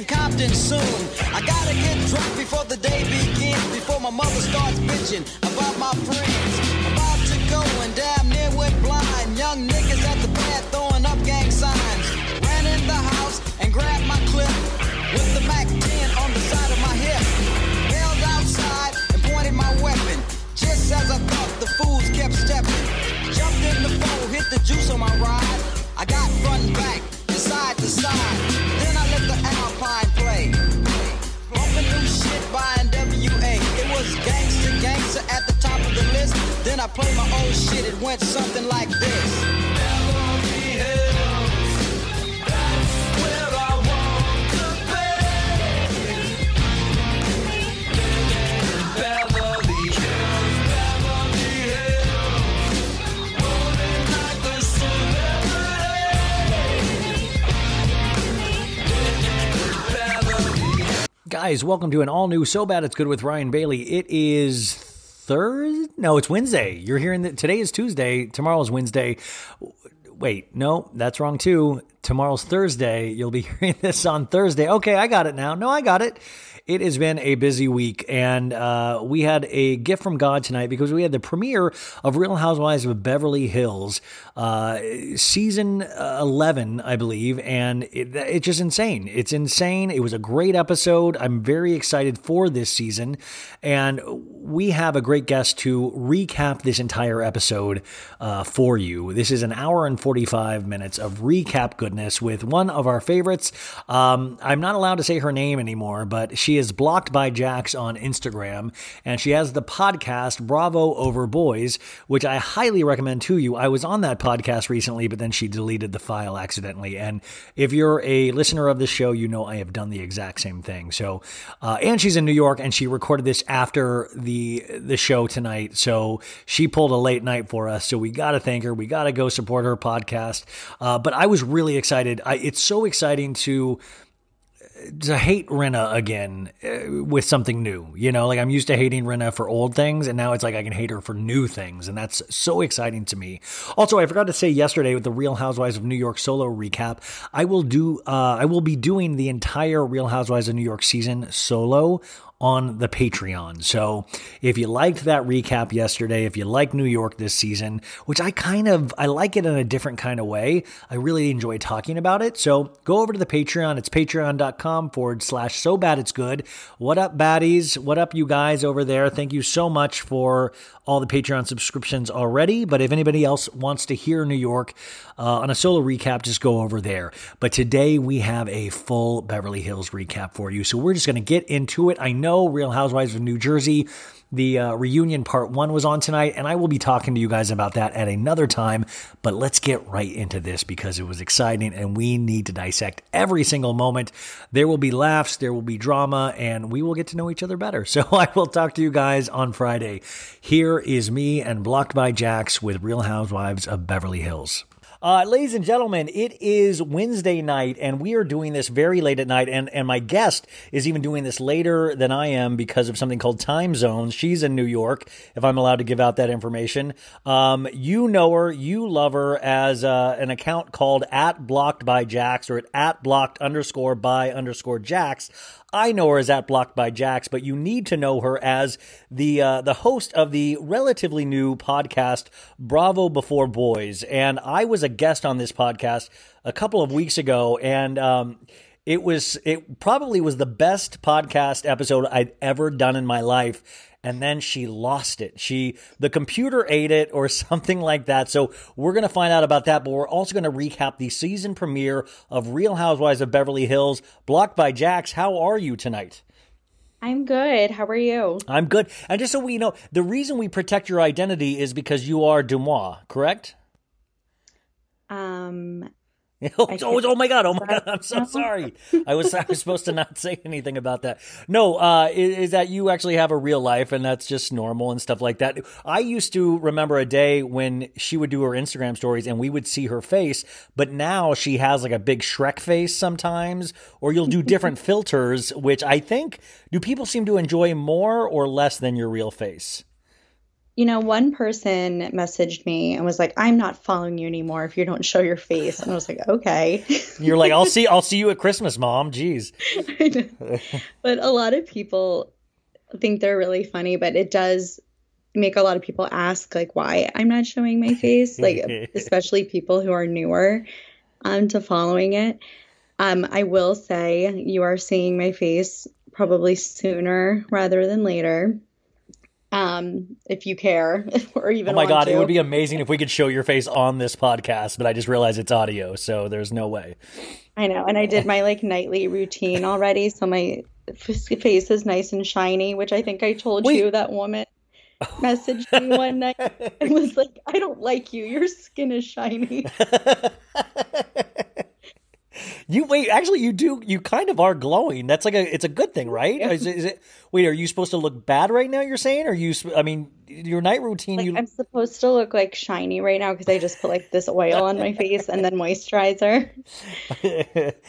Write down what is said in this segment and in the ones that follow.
In Compton soon. I gotta get drunk before the day begins. Before my mother starts bitching about my friends. About to go and damn near went blind. Young niggas at the pad throwing up gang signs. Ran in the house and grabbed my clip with the Mac 10 on the side of my hip. Held outside and pointed my weapon. Just as I thought, the fools kept stepping. Jumped in the bowl, hit the juice on my ride. I got and back, side to side. Then I let the Alpine play. Bumping new shit by NWA. It was gangster, gangster at the top of the list. Then I played my old shit, it went something like this. Guys, welcome to an all new So Bad It's Good with Ryan Bailey. It is Thursday? No, it's Wednesday. You're hearing that today is Tuesday. Tomorrow is Wednesday. Wait, no, that's wrong too. Tomorrow's Thursday. You'll be hearing this on Thursday. Okay, I got it now. No, I got it. It has been a busy week, and uh, we had a gift from God tonight because we had the premiere of Real Housewives of Beverly Hills, uh, season uh, 11, I believe, and it, it's just insane. It's insane. It was a great episode. I'm very excited for this season, and we have a great guest to recap this entire episode uh, for you. This is an hour and 45 minutes of recap goodness with one of our favorites. Um, I'm not allowed to say her name anymore, but she is blocked by Jax on Instagram, and she has the podcast Bravo Over Boys, which I highly recommend to you. I was on that podcast recently, but then she deleted the file accidentally. And if you're a listener of this show, you know I have done the exact same thing. So, uh, and she's in New York, and she recorded this after the the show tonight. So she pulled a late night for us. So we got to thank her. We got to go support her podcast. Uh, but I was really excited. I, it's so exciting to to hate Rinna again uh, with something new. You know, like I'm used to hating Rinna for old things, and now it's like I can hate her for new things, and that's so exciting to me. Also, I forgot to say yesterday with the Real Housewives of New York solo recap, I will do, uh, I will be doing the entire Real Housewives of New York season solo on the Patreon. So if you liked that recap yesterday, if you like New York this season, which I kind of I like it in a different kind of way. I really enjoy talking about it. So go over to the Patreon. It's patreon.com forward slash so bad it's good. What up, baddies? What up, you guys over there? Thank you so much for all the Patreon subscriptions already. But if anybody else wants to hear New York uh, on a solo recap, just go over there. But today we have a full Beverly Hills recap for you. So we're just going to get into it. I know Real Housewives of New Jersey the uh, reunion part one was on tonight, and I will be talking to you guys about that at another time. But let's get right into this because it was exciting and we need to dissect every single moment. There will be laughs, there will be drama, and we will get to know each other better. So I will talk to you guys on Friday. Here is me and Blocked by Jax with Real Housewives of Beverly Hills. Uh, ladies and gentlemen, it is Wednesday night, and we are doing this very late at night. And, and my guest is even doing this later than I am because of something called time zones. She's in New York, if I'm allowed to give out that information. Um, you know her, you love her as uh, an account called at blocked by Jax or at, at blocked underscore by underscore Jax. I know her as at Blocked by Jax, but you need to know her as the uh, the host of the relatively new podcast Bravo Before Boys, and I was a guest on this podcast a couple of weeks ago, and. Um, it was it probably was the best podcast episode I'd ever done in my life and then she lost it. She the computer ate it or something like that. So we're going to find out about that, but we're also going to recap the season premiere of Real Housewives of Beverly Hills, blocked by Jax. How are you tonight? I'm good. How are you? I'm good. And just so we know, the reason we protect your identity is because you are Dumois, correct? Um, Oh, oh, oh, my god! Oh my god! I'm so sorry. I was I was supposed to not say anything about that. No, uh, is, is, that you actually have a real life and that's just normal and stuff like that. I used to remember a day when she would do her Instagram stories and we would see her face, but now she has like a big Shrek face sometimes, or you'll do different filters, which I think do people seem to enjoy more or less than your real face you know, one person messaged me and was like, "I'm not following you anymore if you don't show your face." And I was like, "Okay." You're like, "I'll see, I'll see you at Christmas, mom." Jeez. but a lot of people think they're really funny, but it does make a lot of people ask like why I'm not showing my face, like especially people who are newer um, to following it. Um, I will say you are seeing my face probably sooner rather than later um, if you care or even. Oh my god, to. it would be amazing if we could show your face on this podcast, but I just realized it's audio, so there's no way. I know, and I did my like nightly routine already, so my face is nice and shiny, which I think I told Wait. you that woman messaged me one night and was like, "I don't like you. Your skin is shiny." You wait. Actually, you do. You kind of are glowing. That's like a. It's a good thing, right? Yeah. Is, is, it? Wait, are you supposed to look bad right now? You're saying, or you? I mean, your night routine. Like, you. I'm supposed to look like shiny right now because I just put like this oil on my face and then moisturizer.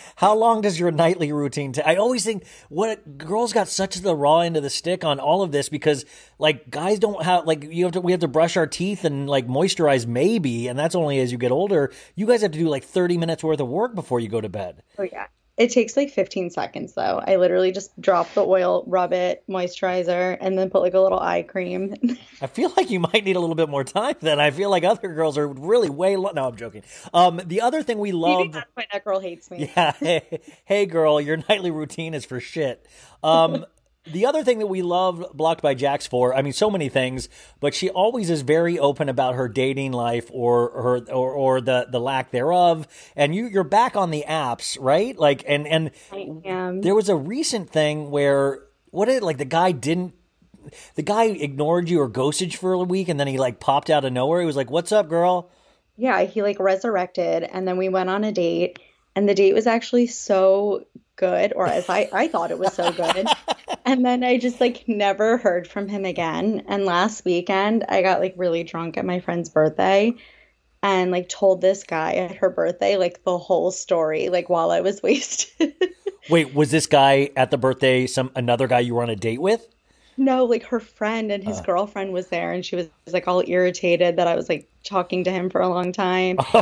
How long does your nightly routine take? I always think what girls got such the raw end of the stick on all of this because like guys don't have like you have to we have to brush our teeth and like moisturize maybe, and that's only as you get older. You guys have to do like 30 minutes worth of work before you go to bed. Oh yeah. It takes like 15 seconds though. I literally just drop the oil, rub it, moisturizer, and then put like a little eye cream. I feel like you might need a little bit more time then. I feel like other girls are really way lo- No, I'm joking. Um, the other thing we love. That girl hates me. Yeah. Hey, hey, girl, your nightly routine is for shit. Um, the other thing that we love Blocked by Jax for, I mean, so many things, but she always is very open about her dating life or her or, or the the lack thereof. And you you're back on the apps, right? Like, and and there was a recent thing where what did like the guy didn't the guy ignored you or ghosted you for a week, and then he like popped out of nowhere. He was like, "What's up, girl?" Yeah, he like resurrected, and then we went on a date, and the date was actually so good, or as I, I thought it was so good. and then I just like never heard from him again. And last weekend, I got like really drunk at my friend's birthday and like told this guy at her birthday like the whole story like while I was wasted. Wait, was this guy at the birthday some another guy you were on a date with? No, like her friend and his uh. girlfriend was there, and she was like all irritated that I was like talking to him for a long time,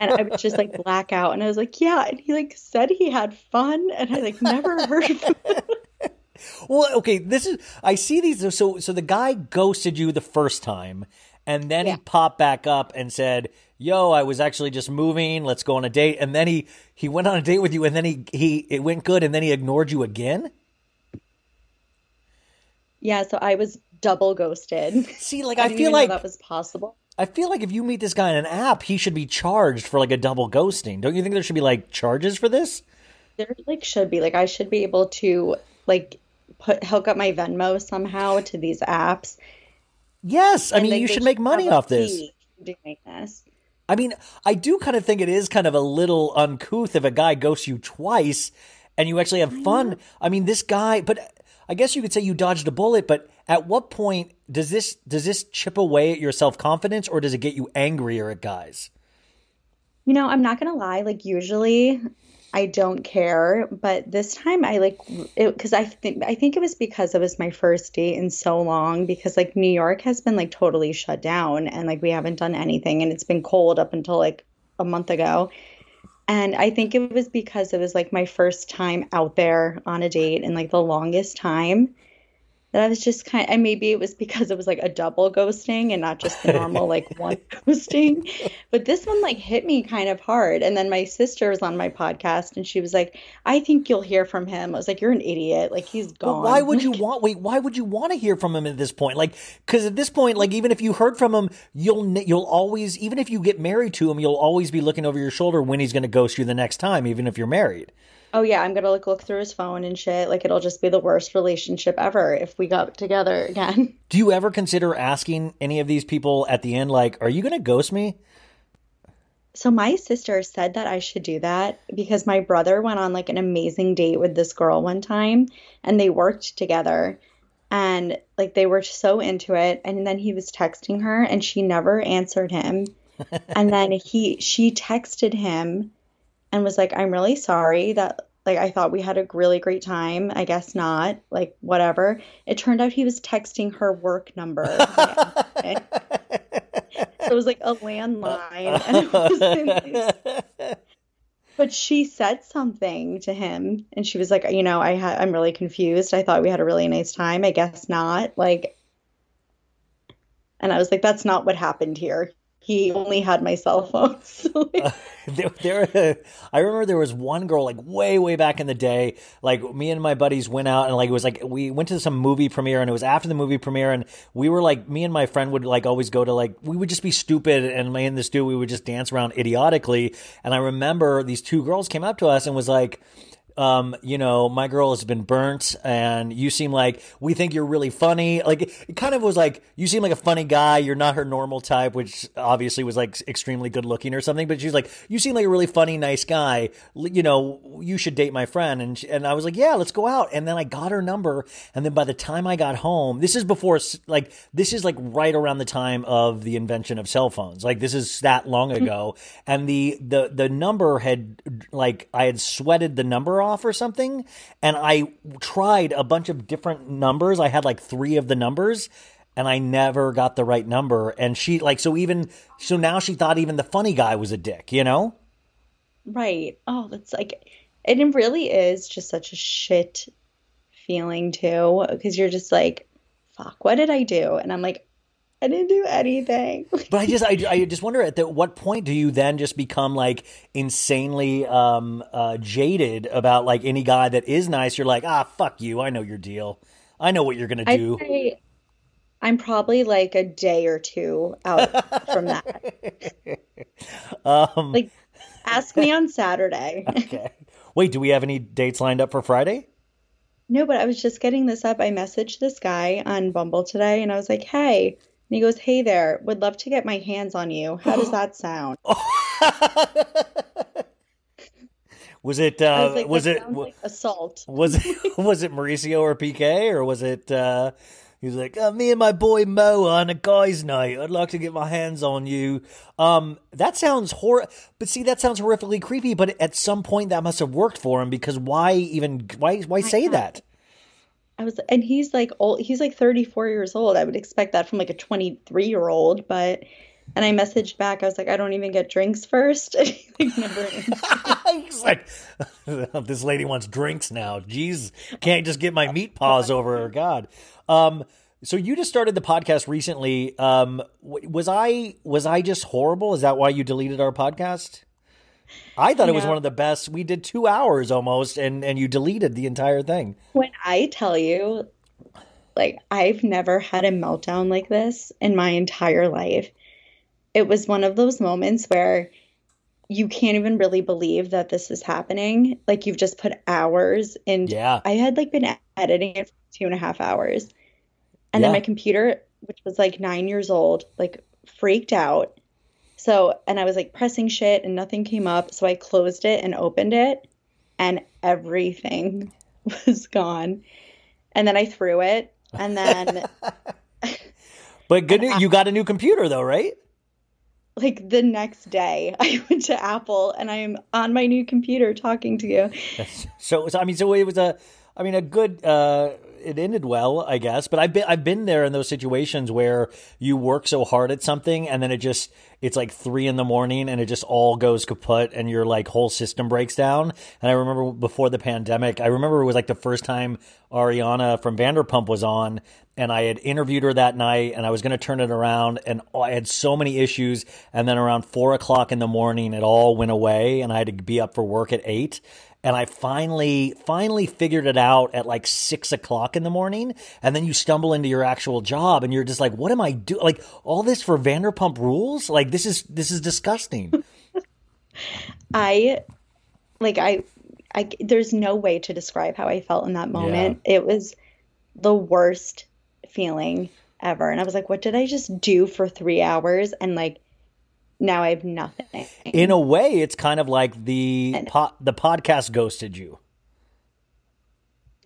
and I was just like black out, and I was like, yeah, and he like said he had fun, and I like never heard. well, okay, this is I see these so so the guy ghosted you the first time and then Yeah. he popped back up and said, "Yo, I was actually just moving. Let's go on a date." And then he he went on a date with you and then he he it went good and then he ignored you again? Yeah, so I was double ghosted. See, like I I feel like that was possible. I feel like if you meet this guy in an app, he should be charged for like a double ghosting. Don't you think there should be like charges for this? There like should be like I should be able to like put hook up my Venmo somehow to these apps. Yes, I And, mean like, you should make have money off this. doing this. I mean, I do kind of think it is kind of a little uncouth if a guy ghosts you twice and you actually have fun. I mean, this guy, but I guess you could say you dodged a bullet, but at what point does this does this chip away at your self-confidence or does it get you angrier at guys? You know, I'm not gonna lie, like usually I don't care, but this time I like because I think I think it was because it was my first date in so long because like New York has been like totally shut down and like we haven't done anything and it's been cold up until like a month ago. And I think it was because it was like my first time out there on a date and like the longest time that I was just kind and maybe it was because it was like a double ghosting and not just the normal like one ghosting. But this one like hit me kind of hard. And then my sister was on my podcast and she was like, I think you'll hear from him. I was like, You're an idiot. Like he's gone. why would you want wait, why would you want to hear from him at this point? Like cuz at this point like even if you heard from him, you'll you'll always even if you get married to him, you'll always be looking over your shoulder when he's going to ghost you the next time even if you're married. Oh yeah, I'm gonna like look through his phone and shit. Like it'll just be the worst relationship ever if we got together again. Do you ever consider asking any of these people at the end, like, are you going to ghost me? So my sister said that I should do that because my brother went on like an amazing date with this girl one time and they worked together and like they were so into it and then he was texting her and she never answered him. and then he she texted him and was like, "I'm really sorry that like I thought we had a really great time. I guess not. Like whatever." It turned out he was texting her work number. Yeah. So it was like a landline. And it was in but she said something to him and she was like, you know, I ha- I'm really confused. I thought we had a really nice time. I guess not. Like and I was like, that's not what happened here. He only had my cell phone. So, like, there, there, I remember there was one girl like way, way back in the day. Like me and my buddies went out and like it was like we went to some movie premiere and it was after the movie premiere and we were like me and my friend would like always go to like we would just be stupid and me and this dude we would just dance around idiotically. And I remember these two girls came up to us and was like. Um, you know, my girl has been burnt and you seem like we think you're really funny. Like it, kind of was like you seem like a funny guy. You're not her normal type, which obviously was like extremely good looking or something. But she's like, you seem like a really funny, nice guy. L- You know, you should date my friend. And she, and I was like, yeah, let's go out. And then I got her number. And then by the time I got home, this is before like this is like right around the time of the invention of cell phones. Like this is that long ago. And the the the number had like I had sweated the number off or something. And I tried a bunch of different numbers. I had like three of the numbers. And I never got the right number. And she like so even so now she thought even the funny guy was a dick, you know? Right. Oh, that's like, and it really is just such a shit feeling too, because you're just like, fuck, what did I do? And I'm like, I didn't do anything. But I just, I, I just wonder at the, what point do you then just become like insanely um, uh, jaded about like any guy that is nice? You're like, ah, fuck you. I know your deal. I know what you're gonna do. I'm probably like a day or two out from that. Um, Like, ask me on Saturday. okay. Wait, do we have any dates lined up for Friday? No, but I was just getting this up. I messaged this guy on Bumble today and I was like, hey. And he goes, hey there, would love to get my hands on you. How does that sound? Was it? I was Uh, like, was it? like assault. Was it? Was it Mauricio or PK or was it? Uh, he was like, uh, me and my boy Mo on a guys' night. I'd like to get my hands on you. Um, that sounds hor. But see, that sounds horrifically creepy. But at some point, that must have worked for him because why even? Why? Why say that? I was, and he's like old. He's like 34 years old. I would expect that from like a 23 year old, but And I messaged back. I was like, I don't even get drinks first. like, never He's like, this lady wants drinks now. Jeez, can't just get my meat paws over her. God. Um, so you just started the podcast recently. Um, was I was I just horrible? Is that why you deleted our podcast? I thought it was one of the best. We did two hours almost, and and you deleted the entire thing. When I tell you, like I've never had a meltdown like this in my entire life. It was one of those moments where you can't even really believe that this is happening. Like you've just put hours in. Yeah. I had like been editing it for two and a half hours. And Yeah. then my computer, which was like nine years old, like freaked out. So, and I was like pressing shit and nothing came up. So I closed it and opened it and everything was gone. And then I threw it. And then, But good news, you got a new computer though, right? like, the next day, I went to Apple and I'm on my new computer talking to you. So, so I mean, so it was a, I mean, a good. uh It ended well, I guess. But I've been I've been there in those situations where you work so hard at something and then it just it's like three in the morning and it just all goes kaput and your like whole system breaks down. And I remember before the pandemic, I remember it was like the first time Ariana from Vanderpump was on and I had interviewed her that night and I was going to turn it around and I had so many issues. And then around four o'clock in the morning, it all went away and I had to be up for work at eight. And I finally, finally figured it out at like six o'clock in the morning. And then you stumble into your actual job and you're just like, what am I doing? Like all this for Vanderpump rules? Like this is, this is disgusting. I, like, I, I, there's no way to describe how I felt in that moment. It was the worst feeling ever. And I was like, what did I just do for three hours? And like, now I have nothing. In a way, it's kind of like the po- the podcast ghosted you.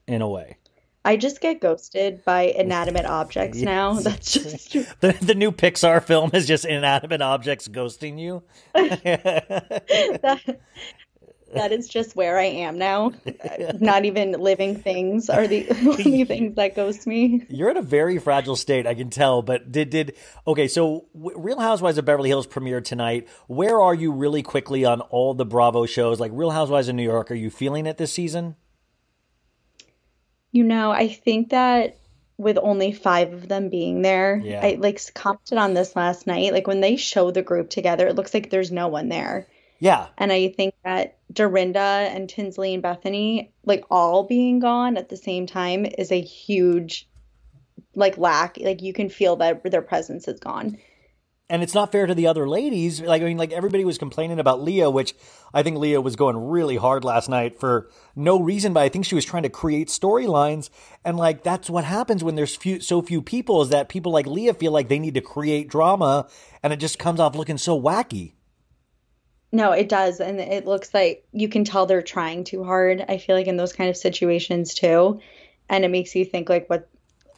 In a way. I just get ghosted by inanimate objects now. That's just The, the new Pixar film is just inanimate objects ghosting you. that, that is just where I am now. Uh, not even living things are the only things that ghost me. You're in a very fragile state, I can tell. But did did okay? So Real Housewives of Beverly Hills premiered tonight. Where are you really quickly on all the Bravo shows? Like Real Housewives of New York, are you feeling it this season? You know, I think that with only five of them being there, Yeah. I like commented on this last night. Like when they show the group together, it looks like there's no one there. Yeah, And I think that Dorinda and Tinsley and Bethany, like all being gone at the same time, is a huge like lack. Like you can feel that their presence is gone. and it's not fair to the other ladies. Like I mean, like everybody was complaining about Leah, which I think Leah was going really hard last night for no reason, but I think she was trying to create storylines, and like that's what happens when there's few, so few people is that people like Leah feel like they need to create drama, and it just comes off looking so wacky. No, it does. And it looks like you can tell they're trying too hard. I feel like in those kind of situations too. And it makes you think like what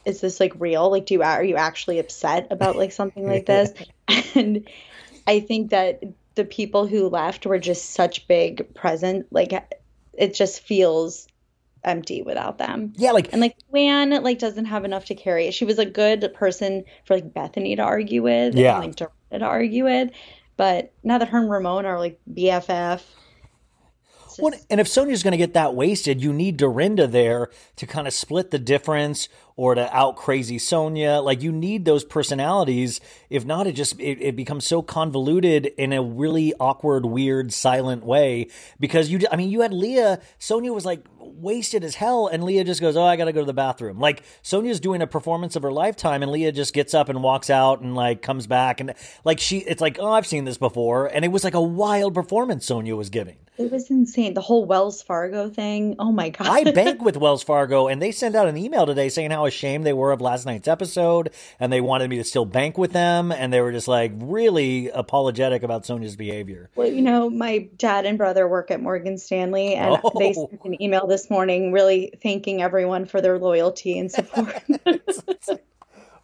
is this like real? Like do you are you actually upset about like something like this? And I think that the people who left were just such big present like it just feels empty without them. Yeah, like And like Luann like doesn't have enough to carry. She was a good person for like Bethany to argue with Yeah. and like to argue with. But now that her and Ramon are like BFF, it's Well, and if Sonja's going to get that wasted, you need Dorinda there to kind of split the difference or to out crazy Sonja. Like you need those personalities. If not, it just it, it becomes so convoluted in a really awkward, weird, silent way. Because you, I mean, you had Leah. Sonja was like wasted as hell, and Leah just goes, "Oh, I got to go to the bathroom." Like Sonja's doing a performance of her lifetime, and Leah just gets up and walks out and like comes back and like she, it's like, "Oh, I've seen this before," and it was like a wild performance Sonja was giving. It was insane. The whole Wells Fargo thing. Oh my God. I bank with Wells Fargo, and they sent out an email today saying how ashamed they were of last night's episode, and they wanted me to still bank with them, and they were just like really apologetic about Sonja's behavior. Well, you know, my dad and brother work at Morgan Stanley, and Oh. they sent an email this morning really thanking everyone for their loyalty and support.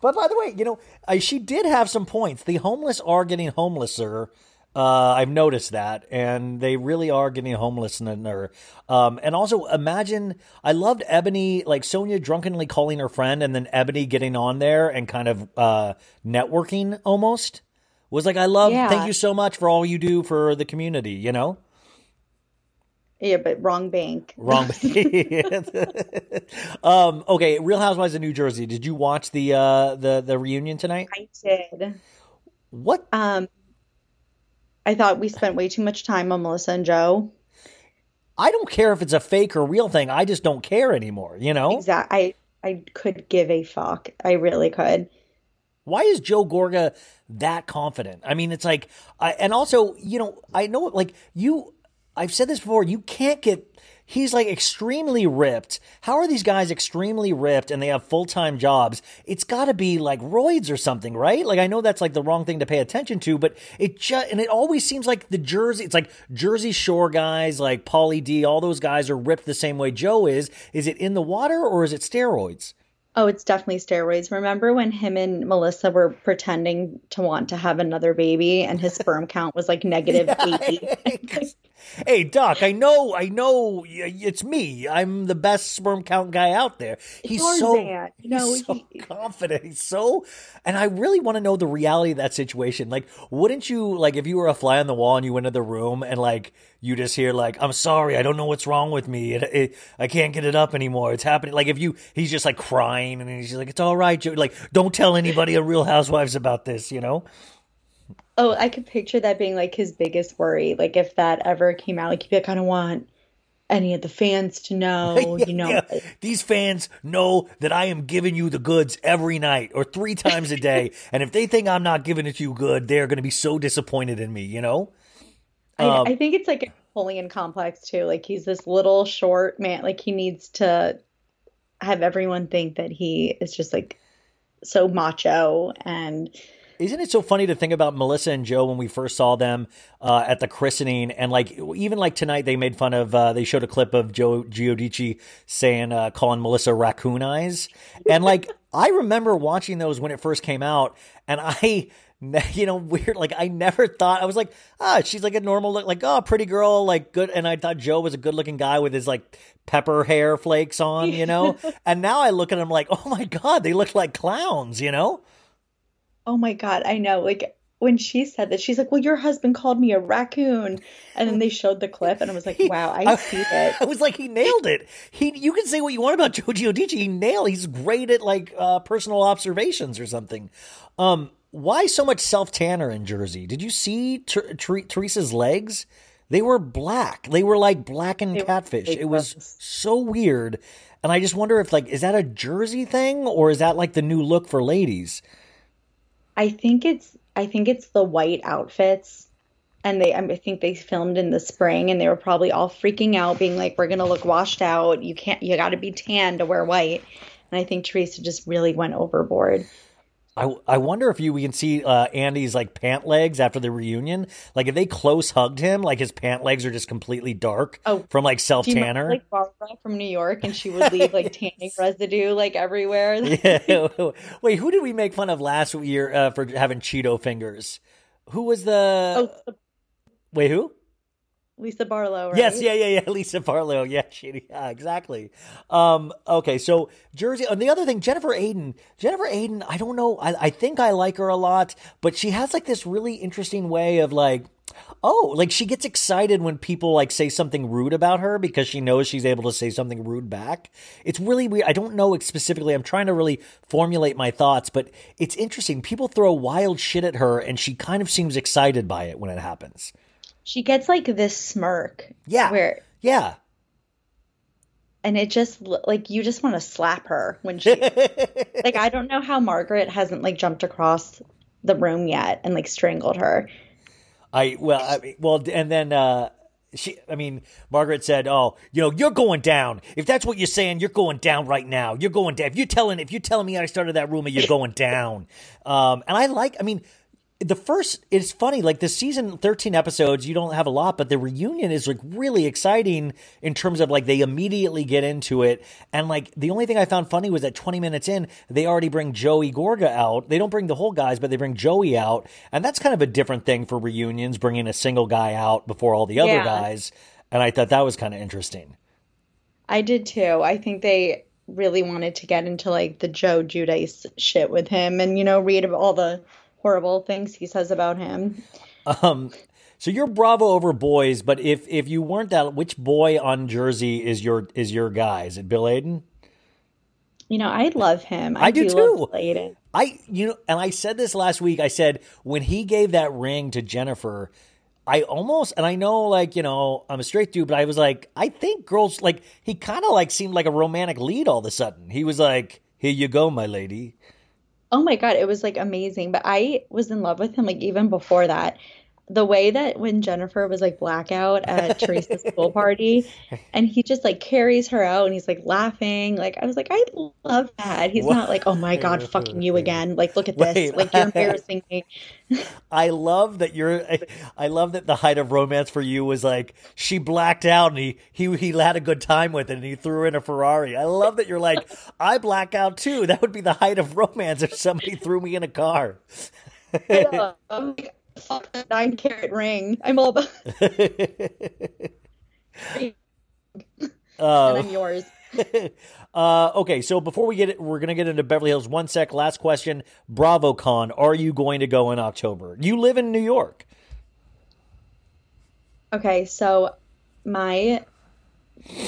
But by the way, you know, she did have some points. The homeless are getting homelesser. Uh, I've noticed that, and they really are getting homelessner. Um, and also, imagine I loved Eboni, like Sonja drunkenly calling her friend, and then Eboni getting on there and kind of uh, networking almost Was like, I love, Yeah. thank you so much for all you do for the community, you know? Yeah, but wrong bank. Wrong. um, okay, Real Housewives of New Jersey. Did you watch the uh the the reunion tonight? I did. What? Um, I thought we spent way too much time on Melissa and Joe. I don't care if it's a fake or real thing. I just don't care anymore, you know? Exact. I I could give a fuck. I really could. Why is Joe Gorga that confident? I mean, it's like, I, and also, you know, I know, like, you, I've said this before, you can't get, he's like extremely ripped. How are these guys extremely ripped and they have full time jobs? It's got to be like roids or something, right? Like, I know that's like the wrong thing to pay attention to, but it just, and it always seems like the Jersey, it's like Jersey Shore guys, like Pauly D, all those guys are ripped the same way Joe is. Is it in the water or is it steroids? Oh, it's definitely steroids. Remember when him and Melissa were pretending to want to have another baby and his sperm count was like negative 80? hey, Doc, I know, I know, it's me. I'm the best sperm count guy out there. He's so, know, he's so he- confident. He's so, and I really want to know the reality of that situation. Like, wouldn't you, like, if you were a fly on the wall and you went into the room and, like, you just hear, like, I'm sorry, I don't know what's wrong with me. It, it, I can't get it up anymore. It's happening. Like, if you, he's just like crying and he's just like, it's all right, Joe. Like, don't tell anybody on Real Housewives about this, you know? Oh, I could picture that being like his biggest worry. Like if that ever came out, like he'd be like, I don't want any of the fans to know, you know. Yeah. These fans know that I am giving you the goods every night or three times a day. and if they think I'm not giving it to you good, they're going to be so disappointed in me, you know? I, Um, I think it's like a Napoleon complex too. Like he's this little short man. Like he needs to have everyone think that he is just like so macho and Isn't it so funny to think about Melissa and Joe when we first saw them uh, at the christening, and like even like tonight they made fun of. Uh, they showed a clip of Joe Giudice saying, uh, calling Melissa raccoon eyes, and like I remember watching those when it first came out, and I. You know, weird. Like I never thought I was like, ah, she's like a normal look, like oh, pretty girl, like good. And I thought Joe was a good looking guy with his like pepper hair flakes on, you know. and now I look at him like, oh my god, they look like clowns, you know. Oh my God, I know. Like when she said that, she's like, Well, your husband called me a raccoon. And then they showed the clip and I was like, Wow, I see it. I was like, he nailed it. He, you can say what you want about Joe Giudice. He nailed. He's great at like uh, personal observations or something. Um, why so much self tanner in Jersey? Did you see Ter- Ter- Teresa's legs? They were black. They were like blackened were catfish. It was so weird. And I just wonder if like is that a Jersey thing or is that like the new look for ladies? I think it's I think it's the white outfits. And they I think they filmed in the spring and they were probably all freaking out, being like, We're gonna look washed out. You can't you gotta be tan to wear white. And I think Teresa just really went overboard. I, I wonder if you we can see uh, Andy's like pant legs after the reunion. Like if they close hugged him, like his pant legs are just completely dark Oh, from like self Do you remember, tanner. like Barbara from New York and she would leave like tanning residue like everywhere? Yeah. Wait, who did we make fun of last year uh, for having Cheeto fingers? Who was the? Oh, Wait, who? Lisa Barlow, right? Yes, yeah, yeah, yeah. Lisa Barlow. Yeah, she, yeah, exactly. Um, okay, so Jersey. And the other thing, Jennifer Aydin. Jennifer Aydin. I don't know. I, I think I like her a lot, but she has like this really interesting way of like. Oh, like she gets excited when people like say something rude about her because she knows she's able to say something rude back. It's really weird. I don't know specifically. I'm trying to really formulate my thoughts, but it's interesting. People throw wild shit at her and she kind of seems excited by it when it happens. She gets like this smirk. Yeah. Where Yeah. and it just like you just want to slap her when she like I don't know how Margaret hasn't like jumped across the room yet and like strangled her. I well, I, mean, well, and then uh, she. I mean, Margaret said, "Oh, you know, you're going down. If that's what you're saying, you're going down right now. You're going down. If you're telling, if you're telling me I started that rumor, you're going down." Um, and I like. I mean. The first, it's funny, like the season 13 episodes, you don't have a lot, but the reunion is like really exciting in terms of like they immediately get into it. And like the only thing I found funny was that 20 minutes in, they already bring Joey Gorga out. They don't bring the whole guys, but they bring Joey out. And that's kind of a different thing for reunions, bringing a single guy out before all the other Yeah. guys. And I thought that was kind of interesting. I did too. I think they really wanted to get into like the Joe Giudice shit with him and you know read all the horrible things he says about him. Um, so you're Bravo over boys, but if if you weren't that, which boy on Jersey is your is your guy? Is it Bill Aydin? You know, I love him. I do love too. Bill Aydin. I you know, and I said this last week. I said when he gave that ring to Jennifer, I almost and I know like you know I'm a straight dude, but I was like, I think girls like he kind of like seemed like a romantic lead all of a sudden. He was like, "Here you go, my lady." Oh my god, it was like amazing. But I was in love with him like even before that. The way that when Jennifer was like blackout at Teresa's school party and he just like carries her out and he's like laughing. Like I was like, I love that. He's What? not like, oh my god, fucking you again. Like look at this. Wait. Like you're embarrassing me. I love that you're. I love that the height of romance for you was like she blacked out and he he he had a good time with it and he threw her in a Ferrari. I love that you're like I black out too. That would be the height of romance if somebody threw me in a car. I'm like, fuck nine carat ring. I'm all about Uh, and I'm yours. uh, okay, so before we get it, we're gonna get into Beverly Hills. One sec. Last question. BravoCon. Are you going to go in October? You live in New York. Okay, so my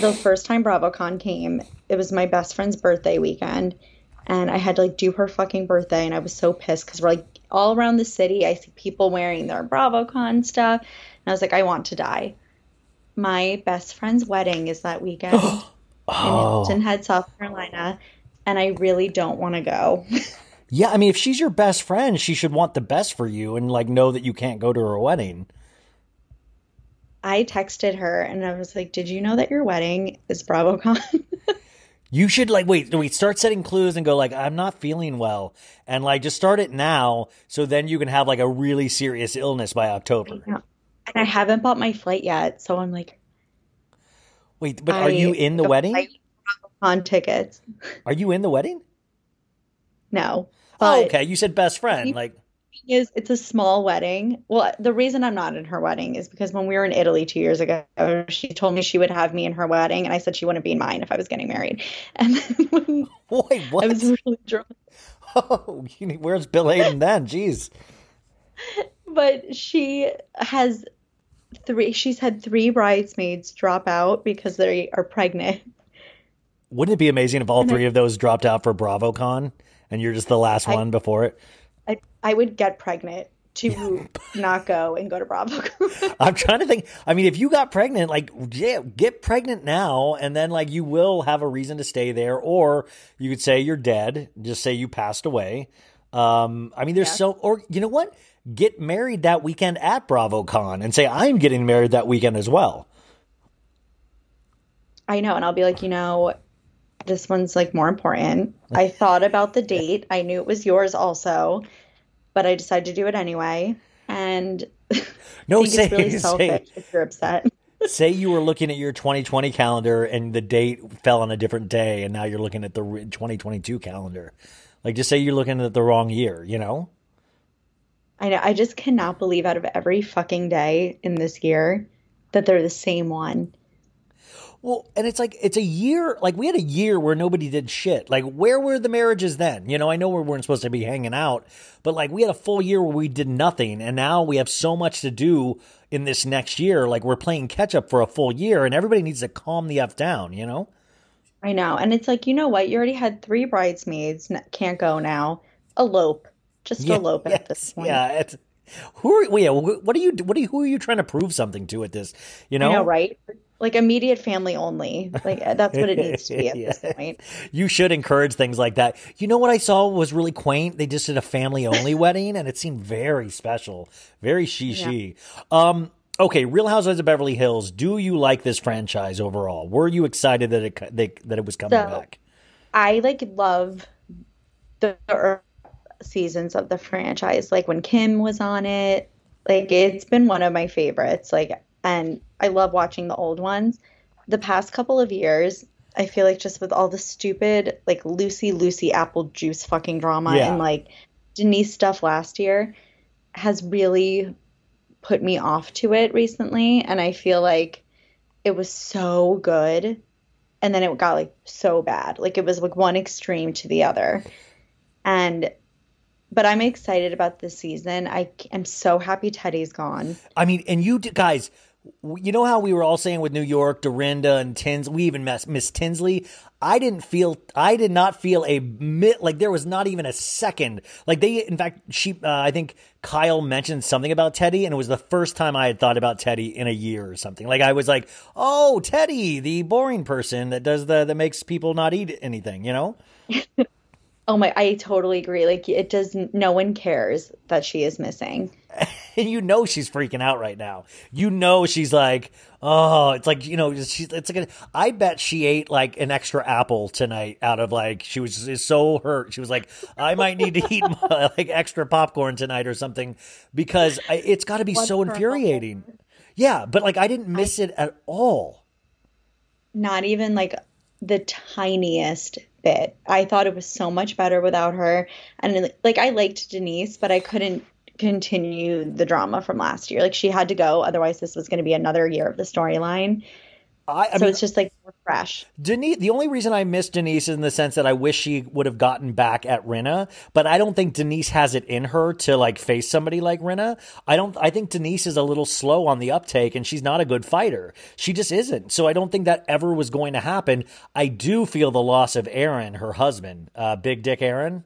the first time BravoCon came, it was my best friend's birthday weekend, and I had to like do her fucking birthday, and I was so pissed because we're like all around the city. I see people wearing their BravoCon stuff, and I was like, I want to die. My best friend's wedding is that weekend in Hilton oh. Head, South Carolina, and I really don't want to go. Yeah, I mean, if she's your best friend, she should want the best for you and like know that you can't go to her wedding. I texted her and I was like, "Did you know that your wedding is BravoCon?" You should like wait, wait, start setting clues and go like, I'm not feeling well, and like just start it now, so then you can have like a really serious illness by October. Yeah. and I haven't bought my flight yet, so I'm like, Wait, but are you in the wedding? on tickets? Are you in the wedding? No. Oh, okay. You said best friend. Like, is it's a small wedding. Well, the reason I'm not in her wedding is because when we were in Italy two years ago, she told me she would have me in her wedding, and I said she wouldn't be in mine if I was getting married. And then when wait, what? I was really drunk, oh, where's Bill Aydin then? Jeez. but she has three. She's had three bridesmaids drop out because they are pregnant. Wouldn't it be amazing if all And I- three of those dropped out for BravoCon and you're just the last I- one before it? I I would get pregnant to not go and go to Bravo. I'm trying to think. I mean, if you got pregnant, like, yeah, get pregnant now, and then like you will have a reason to stay there, or you could say you're dead. Just say you passed away. Um, I mean, there's Yeah. so, or you know what? Get married that weekend at BravoCon and say I'm getting married that weekend as well. I know, and I'll be like, you know, this one's like more important. I thought about the date. I knew it was yours also, but I decided to do it anyway. And No, say, it's really say, if you're upset. say you were looking at your 2020 calendar and the date fell on a different day, and now you're looking at the 2022 calendar. Like, just say you're looking at the wrong year. You know? I know. I just cannot believe out of every fucking day in this year that they're the same one. Well, and it's like it's a year. Like we had a year where nobody did shit. Like where were the marriages then? You know, I know we weren't supposed to be hanging out, but like we had a full year where we did nothing, and now we have so much to do in this next year. Like we're playing catch up for a full year, and everybody needs to calm the f down. You know? I know. And it's like, you know what? You already had three bridesmaids. Can't go now. Elope. Just elope at this yes, point. Yeah. It's, who are yeah, what are you? What are you? Who are you trying to prove something to at this? You know? Know, right? Like immediate family only. Like that's what it needs to be at this point. You should encourage things like that. You know what I saw was really quaint? They just did a family only wedding and it seemed very special, very she Um okay, Real Housewives of Beverly Hills. Do you like this franchise overall? Were you excited that it they, that it was coming So- back? I like love the early seasons of the franchise. Like when Kim was on it, like it's been one of my favorites. Like, and I love watching the old ones. The past couple of years, I feel like just with all the stupid like Lucy Lucy apple juice fucking drama Yeah. and like Denise stuff last year has really put me off to it recently. And I feel like it was so good and then it got like so bad. Like it was like one extreme to the other. And but I'm excited about this season. I am so happy Teddi's gone. I mean, and you guys, you know how we were all saying with New York, Dorinda and Tins, we even miss, miss Tinsley. I didn't feel, I did not feel a bit like there was not even a second. Like they, in fact, she, uh, I think Kyle mentioned something about Teddi, and it was the first time I had thought about Teddi in a year or something. Like I was like, oh, Teddi, the boring person that does the that makes people not eat anything, you know. Oh my, I totally agree. Like it does no one cares that she is missing. and you know she's freaking out right now. You know she's like, oh, it's like you know she's it's like a, I bet she ate like an extra apple tonight out of like she was just so hurt. She was like, I might need to eat my, like extra popcorn tonight or something because I, it's got to be One so infuriating. Yeah, but like I didn't miss it at all. Not even like the tiniest bit. I thought it was so much better without her. And like I liked Denise, but I couldn't continue the drama from last year. Like she had to go, otherwise this was going to be another year of the storyline. I, I so mean, it's just like fresh. Denise, the only reason I miss Denise is in the sense that I wish she would have gotten back at Rinna, but I don't think Denise has it in her to like face somebody like Rinna. I don't, I think Denise is a little slow on the uptake and she's not a good fighter. She just isn't. So I don't think that ever was going to happen. I do feel the loss of Aaron, her husband, uh, Big Dick Aaron.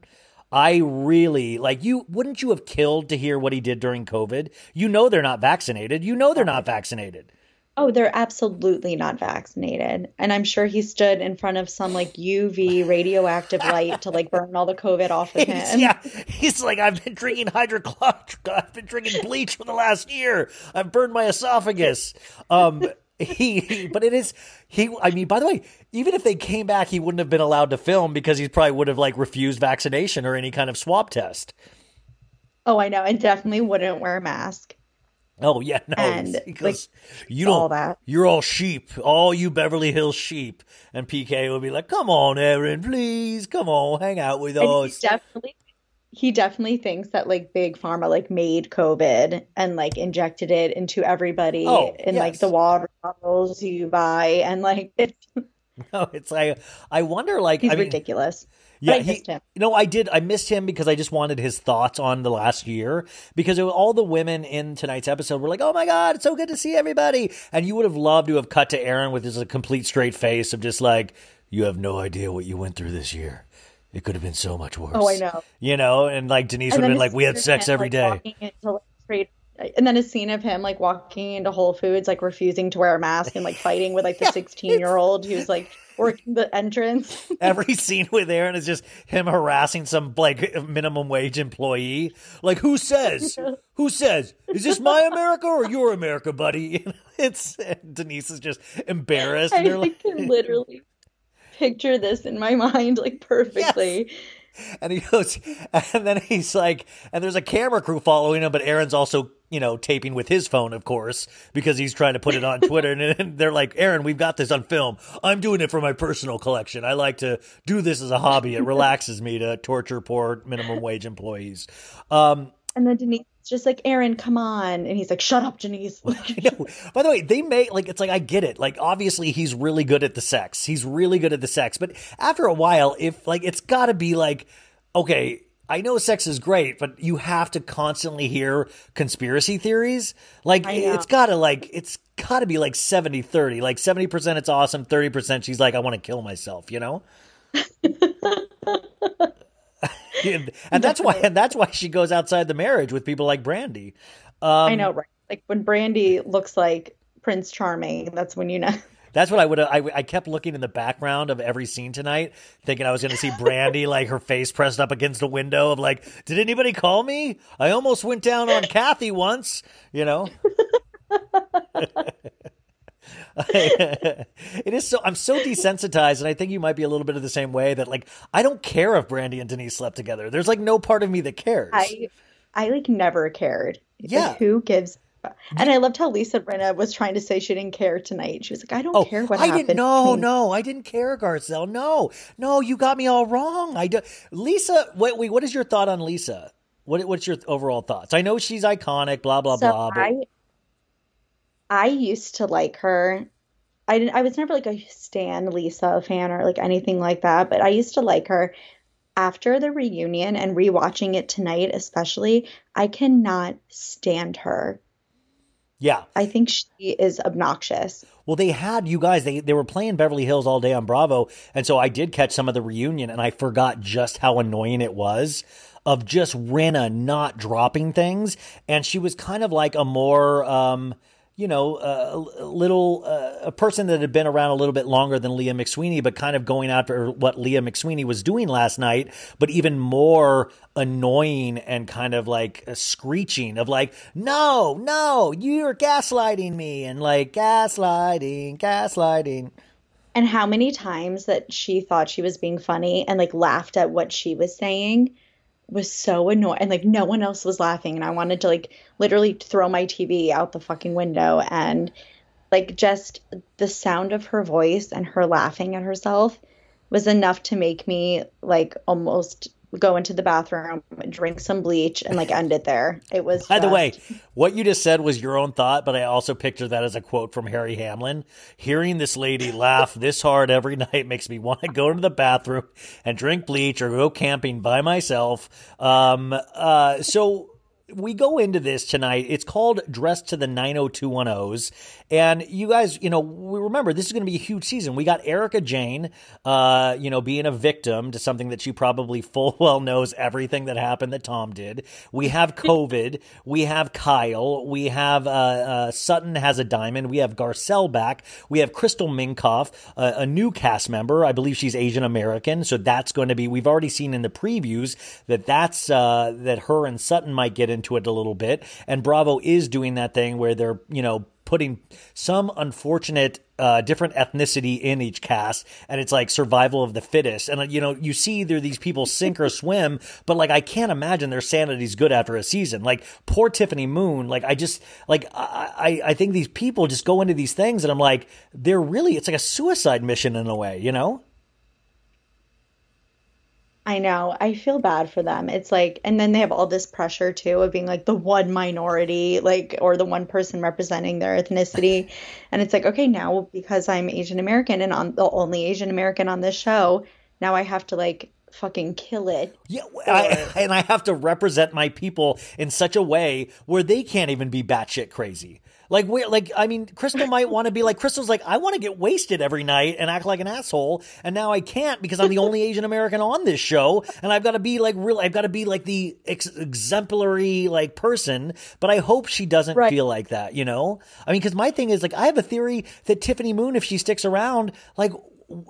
I really like you. Wouldn't you have killed to hear what he did during COVID? You know they're not vaccinated. You know they're not vaccinated. Oh, they're absolutely not vaccinated. And I'm sure he stood in front of some like UV radioactive light to like burn all the COVID off of He's- him. yeah, he's like, I've been drinking hydrochloric. I've been drinking bleach for the last year. I've burned my esophagus. Um, he, he- but it is he. I mean, by the way, even if they came back, he wouldn't have been allowed to film because he probably would have like refused vaccination or any kind of swab test. Oh, I know. And definitely wouldn't wear a mask. Oh yeah, no, And, because you all don't. that. You're all sheep, all you Beverly Hills sheep, and PK would be like, "Come on, Aaron, please, come on, hang out with And he us." definitely he definitely thinks that like big pharma like made COVID and like injected it into everybody Oh, in like the water bottles you buy and like it's No, it's like I wonder, like, he's I mean, ridiculous. Yeah, he- missed him. You know, I did. I missed him because I just wanted his thoughts on the last year. Because it was, all the women in tonight's episode were like, "Oh my god, it's so good to see everybody!" And you would have loved to have cut to Aaron with just a complete straight face of just like, "You have no idea what you went through this year. It could have been so much worse." Oh, I know. You know, and like Denise would have been like, "We had sex every like, day." into, like, and then a scene of him like walking into Whole Foods, like refusing to wear a mask and like fighting with like the 16 year old who's like working the entrance. Every scene with Aaron is just him harassing some like minimum wage employee. Like, who says? Who says? Is this my America or your America, buddy? It's Denise is just embarrassed. I and they're like, can literally picture this in my mind like perfectly. And he goes, and then he's like, and there's a camera crew following him, but Aaron's also, you know, taping with his phone, of course, because he's trying to put it on Twitter. and, they're like, Aaron, we've got this on film. I'm doing it for my personal collection. I like to do this as a hobby. It relaxes me to torture poor minimum wage employees. Um, And then Denise is just like, Aaron, come on. And he's like, shut up, Denise. I. By the way, they make like it's like I get it. Like obviously he's really good at the sex. He's really good at the sex. But after a while, if like it's got to be like, okay, I know sex is great, but you have to constantly hear conspiracy theories. Like it's got to like it's got to be like 70-30. Like 70% it's awesome, 30% she's like I want to kill myself, you know? and, that's why and that's why she goes outside the marriage with people like Brandi. Um, I know, right? Like when Brandi looks like Prince Charming, that's when you know. That's what I would. I, I kept looking in the background of every scene tonight, thinking I was going to see Brandi like her face pressed up against a window of like, did anybody call me? I almost went down on Kathy once. You know. it is so. I'm so desensitized, and I think you might be a little bit of the same way. That like, I don't care if Brandi and Denise slept together. There's like no part of me that cares. I I like never cared. Like, Yeah. who gives and I loved how Lisa Rinna was trying to say she didn't care tonight. She was like, I don't oh, care what Oh, I happened. didn't. No, between- no, I didn't care, Garcelle. No, no, you got me all wrong. I do. Lisa, wait, wait. What is your thought on Lisa? What, what's your overall thoughts? I know she's iconic. Blah blah So blah. But I I used to like her. I didn't I was never like a Stan Lisa fan or like anything like that, but I used to like her. after the reunion and rewatching it tonight, especially, I cannot stand her. Yeah. I think she is obnoxious. Well, they had you guys, they, they were playing Beverly Hills all day on Bravo. And so I did catch some of the reunion and I forgot just how annoying it was of just Rinna not dropping things. And she was kind of like a more, um, you know, uh, a little uh, a person that had been around a little bit longer than Leah McSweeney, but kind of going after what Leah McSweeney was doing last night, but even more annoying and kind of like screeching of like, no, no, you're gaslighting me, and like gaslighting, gaslighting. And how many times that she thought she was being funny and like laughed at what she was saying was so annoying and like no one else was laughing and I wanted to like literally throw my TV out the fucking window and like just the sound of her voice and her laughing at herself was enough to make me like almost go into the bathroom, drink some bleach, and like end it there. It was. By just... the way, what you just said was your own thought, but I also picture that as a quote from Harry Hamlin. Hearing this lady laugh this hard every night makes me want to go into the bathroom and drink bleach or go camping by myself. Um, uh, so we go into this tonight. It's called Dressed to the 90210s. And you guys, you know, we remember this is going to be a huge season. We got Erika Jayne, uh, you know, being a victim to something that she probably full well knows everything that happened that Tom did. We have COVID. we have Kyle. We have uh, uh, Sutton has a diamond. We have Garcelle back. We have Crystal Minkoff, uh, a new cast member. I believe she's Asian American. So that's going to be, we've already seen in the previews that that's, uh, that her and Sutton might get into it a little bit. And Bravo is doing that thing where they're, you know, putting some unfortunate uh, different ethnicity in each cast, and it's like survival of the fittest. And uh, you know, you see either these people sink or swim, but like I can't imagine their sanity's good after a season. Like poor Tiffany Moon. Like I just like I I think these people just go into these things, and I'm like, they're really it's like a suicide mission in a way, you know. I know. I feel bad for them. It's like, and then they have all this pressure too of being like the one minority, like, or the one person representing their ethnicity. And it's like, okay, now because I'm Asian American and I'm the only Asian American on this show, now I have to like fucking kill it. Yeah, I, and I have to represent my people in such a way where they can't even be batshit crazy. Like we like I mean, Crystal might want to be like Crystal's like I want to get wasted every night and act like an asshole, and now I can't because I'm the only Asian American on this show, and I've got to be like real. I've got to be like the ex- exemplary like person. But I hope she doesn't right. feel like that. You know, I mean, because my thing is like I have a theory that Tiffany Moon, if she sticks around, like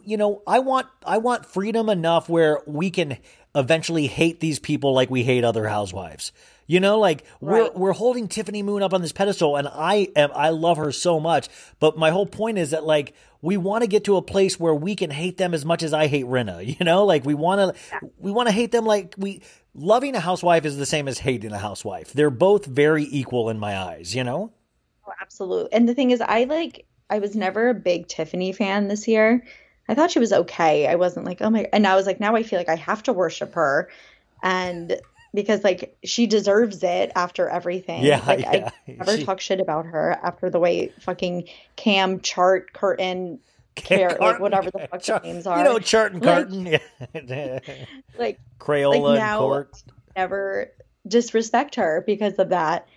you know, I want I want freedom enough where we can eventually hate these people like we hate other housewives. You know, like right. we're we're holding Tiffany Moon up on this pedestal, and I am I love her so much. But my whole point is that like we want to get to a place where we can hate them as much as I hate Rinna. You know, like we want to yeah. we want to hate them like we loving a housewife is the same as hating a housewife. They're both very equal in my eyes. You know. Oh, absolutely. And the thing is, I like I was never a big Tiffany fan this year. I thought she was okay. I wasn't like, oh my, and I was like, now I feel like I have to worship her. And because like she deserves it after everything. Yeah, like yeah. I never she... talk shit about her after the way fucking Cam chart curtain care like whatever the fuck Char- names are. You know, chart and carton. like Crayola like now, and court. Never disrespect her because of that.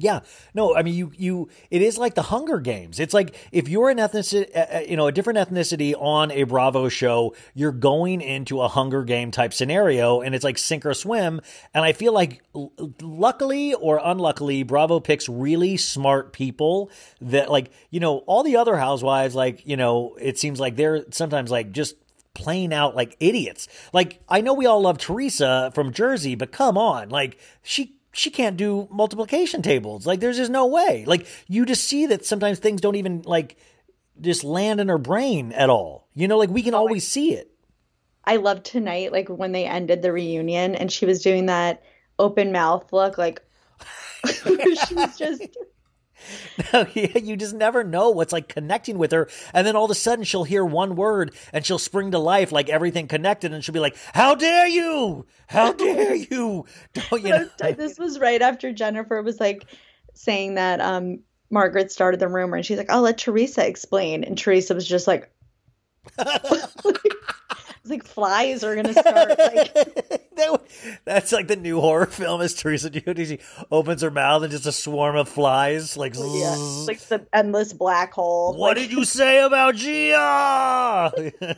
Yeah, no, I mean you you it is like the Hunger Games. It's like if you're an ethnicity, uh, uh, you know, a different ethnicity on a Bravo show, you're going into a Hunger Game type scenario, and it's like sink or swim. And I feel like, luckily or unluckily, Bravo picks really smart people that like you know all the other housewives. Like you know, it seems like they're sometimes like just playing out like idiots. Like I know we all love Teresa from Jersey, but come on, like she she can't do multiplication tables. Like there's just no way. Like you just see that sometimes things don't even like just land in her brain at all. You know, like we can oh, always see it. I love tonight, like when they ended the reunion and she was doing that open mouth look, like she was just No, you just never know what's like connecting with her. And then all of a sudden she'll hear one word and she'll spring to life like everything connected and she'll be like, How dare you? How dare you? Don't you know? This was right after Jennifer was like saying that um Margaret started the rumor and she's like, I'll let Teresa explain. And Teresa was just like like flies are gonna start like that, that's like the new horror film is Teresa Giudice opens her mouth and just a swarm of flies like yeah, like the endless black hole. What like, did you say about Gia?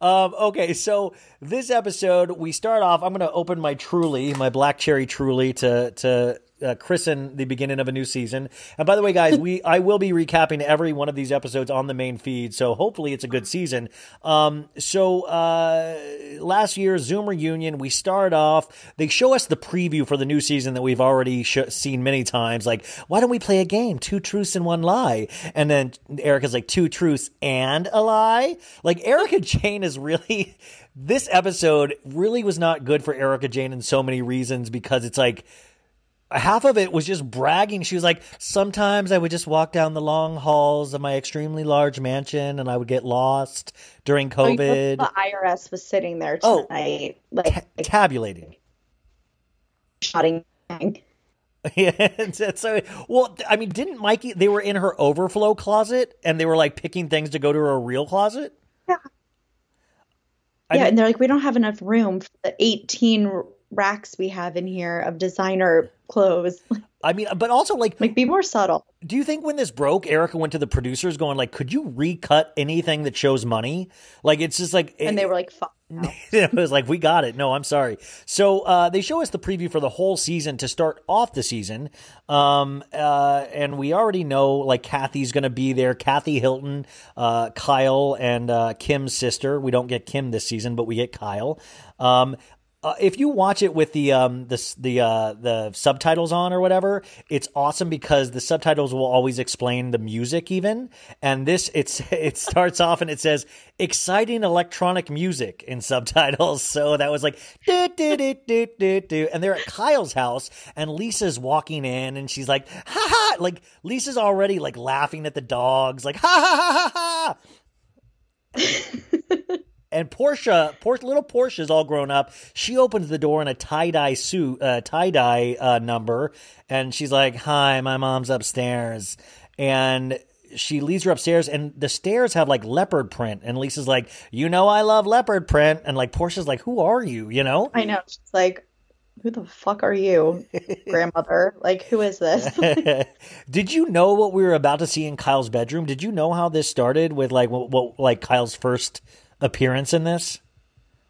um, okay, so this episode we start off. I'm going to open my Truly, my black cherry Truly, to to uh, christen the beginning of a new season. And by the way, guys, we I will be recapping every one of these episodes on the main feed. So hopefully it's a good season. Um, so uh, last year Zoom reunion, we start off. They show us the preview for the new season that we've already sh- seen many times. Like, why don't we play a game? Two truths and one lie. And then Erika's like, two truths and a lie. Like Erika Jayne is really. This episode really was not good for Erika Jayne in so many reasons because it's like half of it was just bragging. She was like, sometimes I would just walk down the long halls of my extremely large mansion and I would get lost during Oh, COVID. the IRS was sitting there Oh. tonight, like Tabulating. shotting. Yeah, so well, I mean, didn't Mikey? They were in her overflow closet, and they were like picking things to go to her real closet. Yeah. I yeah, mean- and they're like, we don't have enough room for the 18 racks we have in here of designer clothes. I mean, but also like, Like, be more subtle. do you think when this broke, Erika went to the producers, going like, "Could you recut anything that shows money?" Like, it's just like, And they were like, fuck. no. it was like we got it no i'm sorry so uh, they show us the preview for the whole season to start off the season um, uh, and we already know like kathy's gonna be there kathy hilton uh, kyle and uh, kim's sister we don't get kim this season but we get kyle um, uh, if you watch it with the um the the uh the subtitles on or whatever, it's awesome because the subtitles will always explain the music even. And this it's it starts off and it says exciting electronic music in subtitles. So that was like do do do do do do and they're at Kyle's house and Lisa's walking in and she's like ha ha like Lisa's already like laughing at the dogs like ha ha ha ha ha and Portia, Por- little Portia's all grown up. She opens the door in a tie dye suit, uh, tie dye uh, number, and she's like, "Hi, my mom's upstairs," and she leads her upstairs, and the stairs have like leopard print, and Lisa's like, "You know, I love leopard print," and like Portia's like, "Who are you?" You know. I know. She's like, who the fuck are you, grandmother? Like, who is this? Did you know what we were about to see in Kyle's bedroom? Did you know how this started with like what, what like Kyle's first appearance in this?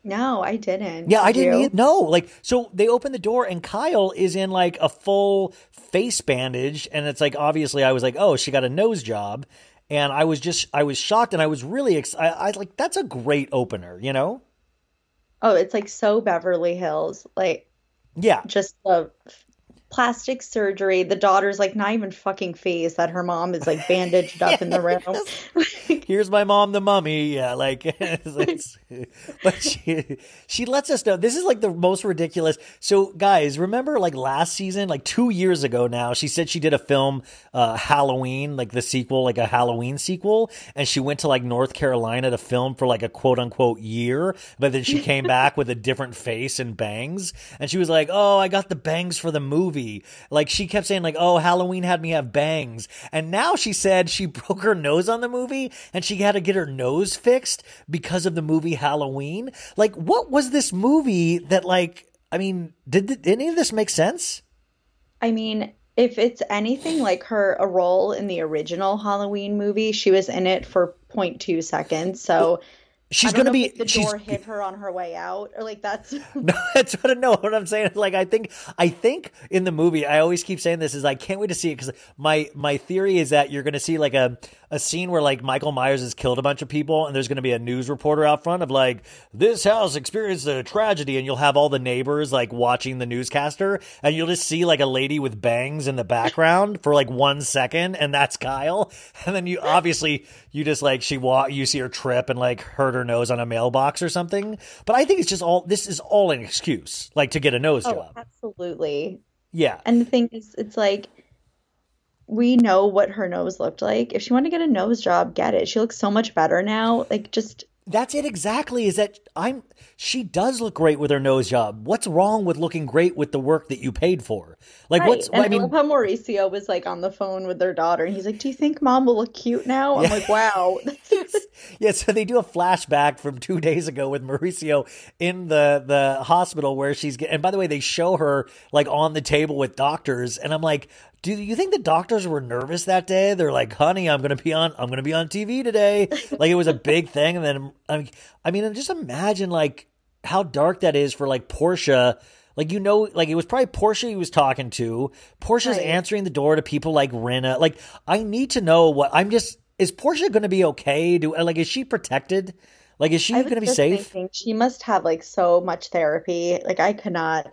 no, I didn't. Yeah, I Did didn't you? e- Like, so they open the door and Kyle is in like a full face bandage, and it's like obviously I was like, oh, she got a nose job, and I was just I was shocked, and I was really excited. I, I like that's a great opener, you know? Oh, it's like so Beverly Hills. Like, Yeah, just the plastic surgery. The daughter's like not even fucking phased that her mom is like bandaged up in the room. here's my mom, the mummy. Yeah, like, it's, it's- but she she lets us know this is like the most ridiculous. So, guys, remember like last season, like two years ago now, she said she did a film, uh, Halloween, like the sequel, like a Halloween sequel, and she went to like North Carolina to film for like a quote unquote year, but then she came back with a different face and bangs, and she was like, "Oh, I got the bangs for the movie." Like she kept saying like, "Oh, Halloween had me have bangs," and now she said she broke her nose on the movie and she had to get her nose fixed because of the movie Halloween. Like, what was this movie that like? I mean, did, did any of this make sense? I mean, if it's anything like her a role in the original Halloween movie, she was in it for 0.2 seconds. So She's gonna be. the she's door hit her on her way out, or like that's No, that's what I know. What I'm saying, like, I think, I think in the movie, I always keep saying this is I can't wait to see it because my my theory is that you're going to see like a a scene where like Michael Myers has killed a bunch of people, and there's going to be a news reporter out front of like this house experienced a tragedy, and you'll have all the neighbors like watching the newscaster, and you'll just see like a lady with bangs in the background for like one second, and that's Kyle, and then you obviously you just like she walk, you see her trip and like hurt her nose on a mailbox or something. But I think it's just all this is all an excuse, like to get a nose oh, job. absolutely. Yeah. And the thing is, it's like we know what her nose looked like. If she wanted to get a nose job, get it. She looks so much better now. Like just That's it exactly. Is that I'm she does look great with her nose job. What's wrong with looking great with the work that you paid for? Like Right. what's and I mean love Mauricio was like on the phone with their daughter, and he's like, "Do you think mom will look cute now?" I'm like, "Wow." Yeah, so they do a flashback from two days ago with Mauricio in the the hospital where she's and by the way they show her like on the table with doctors and I'm like, do you think the doctors were nervous that day? They're like, honey, I'm gonna be on I'm gonna be on TV today. Like it was a big thing, and then I mean, I mean, just imagine like how dark that is for like Portia. Like you know, like it was probably Portia he was talking to. Portia's Right. answering the door to people like Rinna. Like I need to know what I'm just. Is Portia going to be okay? Do like is she protected? Like is she going to be safe? thinking she must have like so much therapy. Like I cannot.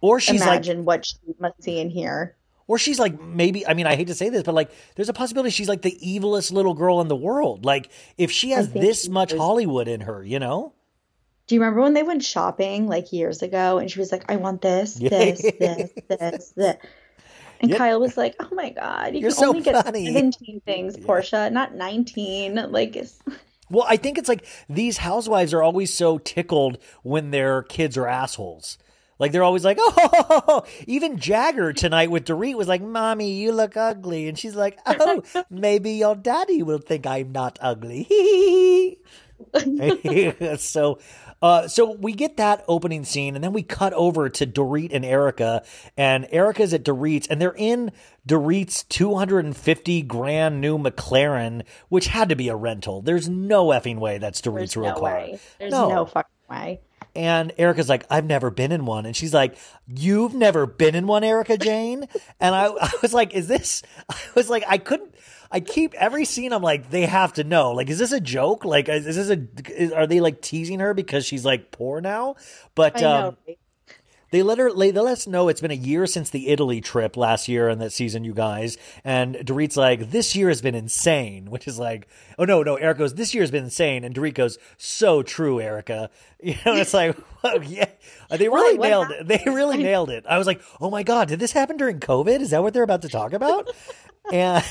Or she's like, imagine what she must see and hear. Or she's like maybe. I mean, I hate to say this, but like, there's a possibility she's like the evilest little girl in the world. Like if she has this much is. Hollywood in her, you know? Do you remember when they went shopping like years ago and she was like, I want this, this, this, this, this. And Yep. Kyle was like, Oh my God, you You're can so only get funny." 17 things, Portia, not 19. Like, it's, Well, I think it's like these housewives are always so tickled when their kids are assholes. Like they're always like, oh, even Jagger tonight with Dorit was like, "Mommy, you look ugly," and she's like, "Oh, maybe your daddy will think I'm not ugly." so, uh, so we get that opening scene, and then we cut over to Dorit and Erika, and Erika's at Dorit's, and they're in Dorit's 250 grand new McLaren, which had to be a rental. There's no effing way that's Dorit's there's real no car. way. There's no. fucking way. And Erika's like, I've never been in one. And she's like, You've never been in one, Erika Jayne? And I, I was like, Is this? I was like, I couldn't. I keep every scene. I'm like, they have to know. Like, is this a joke? Like, is, is this a? Is, are they like teasing her because she's like poor now? But know. um, right? They let her. They let us know it's been a year since the Italy trip last year in that season, you guys. And Dorit's like, "This year has been insane," which is like, "Oh no, no." Eric goes, "This year has been insane," and Dorit goes, "So true, Erika." You know, it's like, well, yeah, they really what nailed it. They really nailed it. I was like, "Oh my god, did this happen during COVID? Is that what they're about to talk about?" and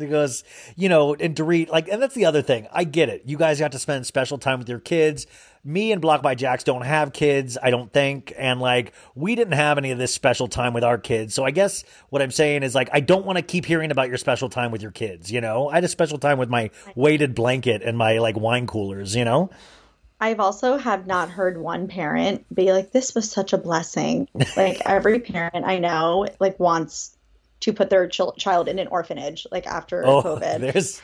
he goes, you know, and Dorit, like, and that's the other thing. I get it. You guys got to spend special time with your kids. Me and Block by Jax don't have kids, I don't think. And like, we didn't have any of this special time with our kids. So I guess what I'm saying is like, I don't want to keep hearing about your special time with your kids, you know? I had a special time with my weighted blanket and my like wine coolers, you know? I've also have not heard one parent be like, "This was such a blessing." Like every parent I know, like wants to put their chil- child in an orphanage, like after Oh, COVID. there's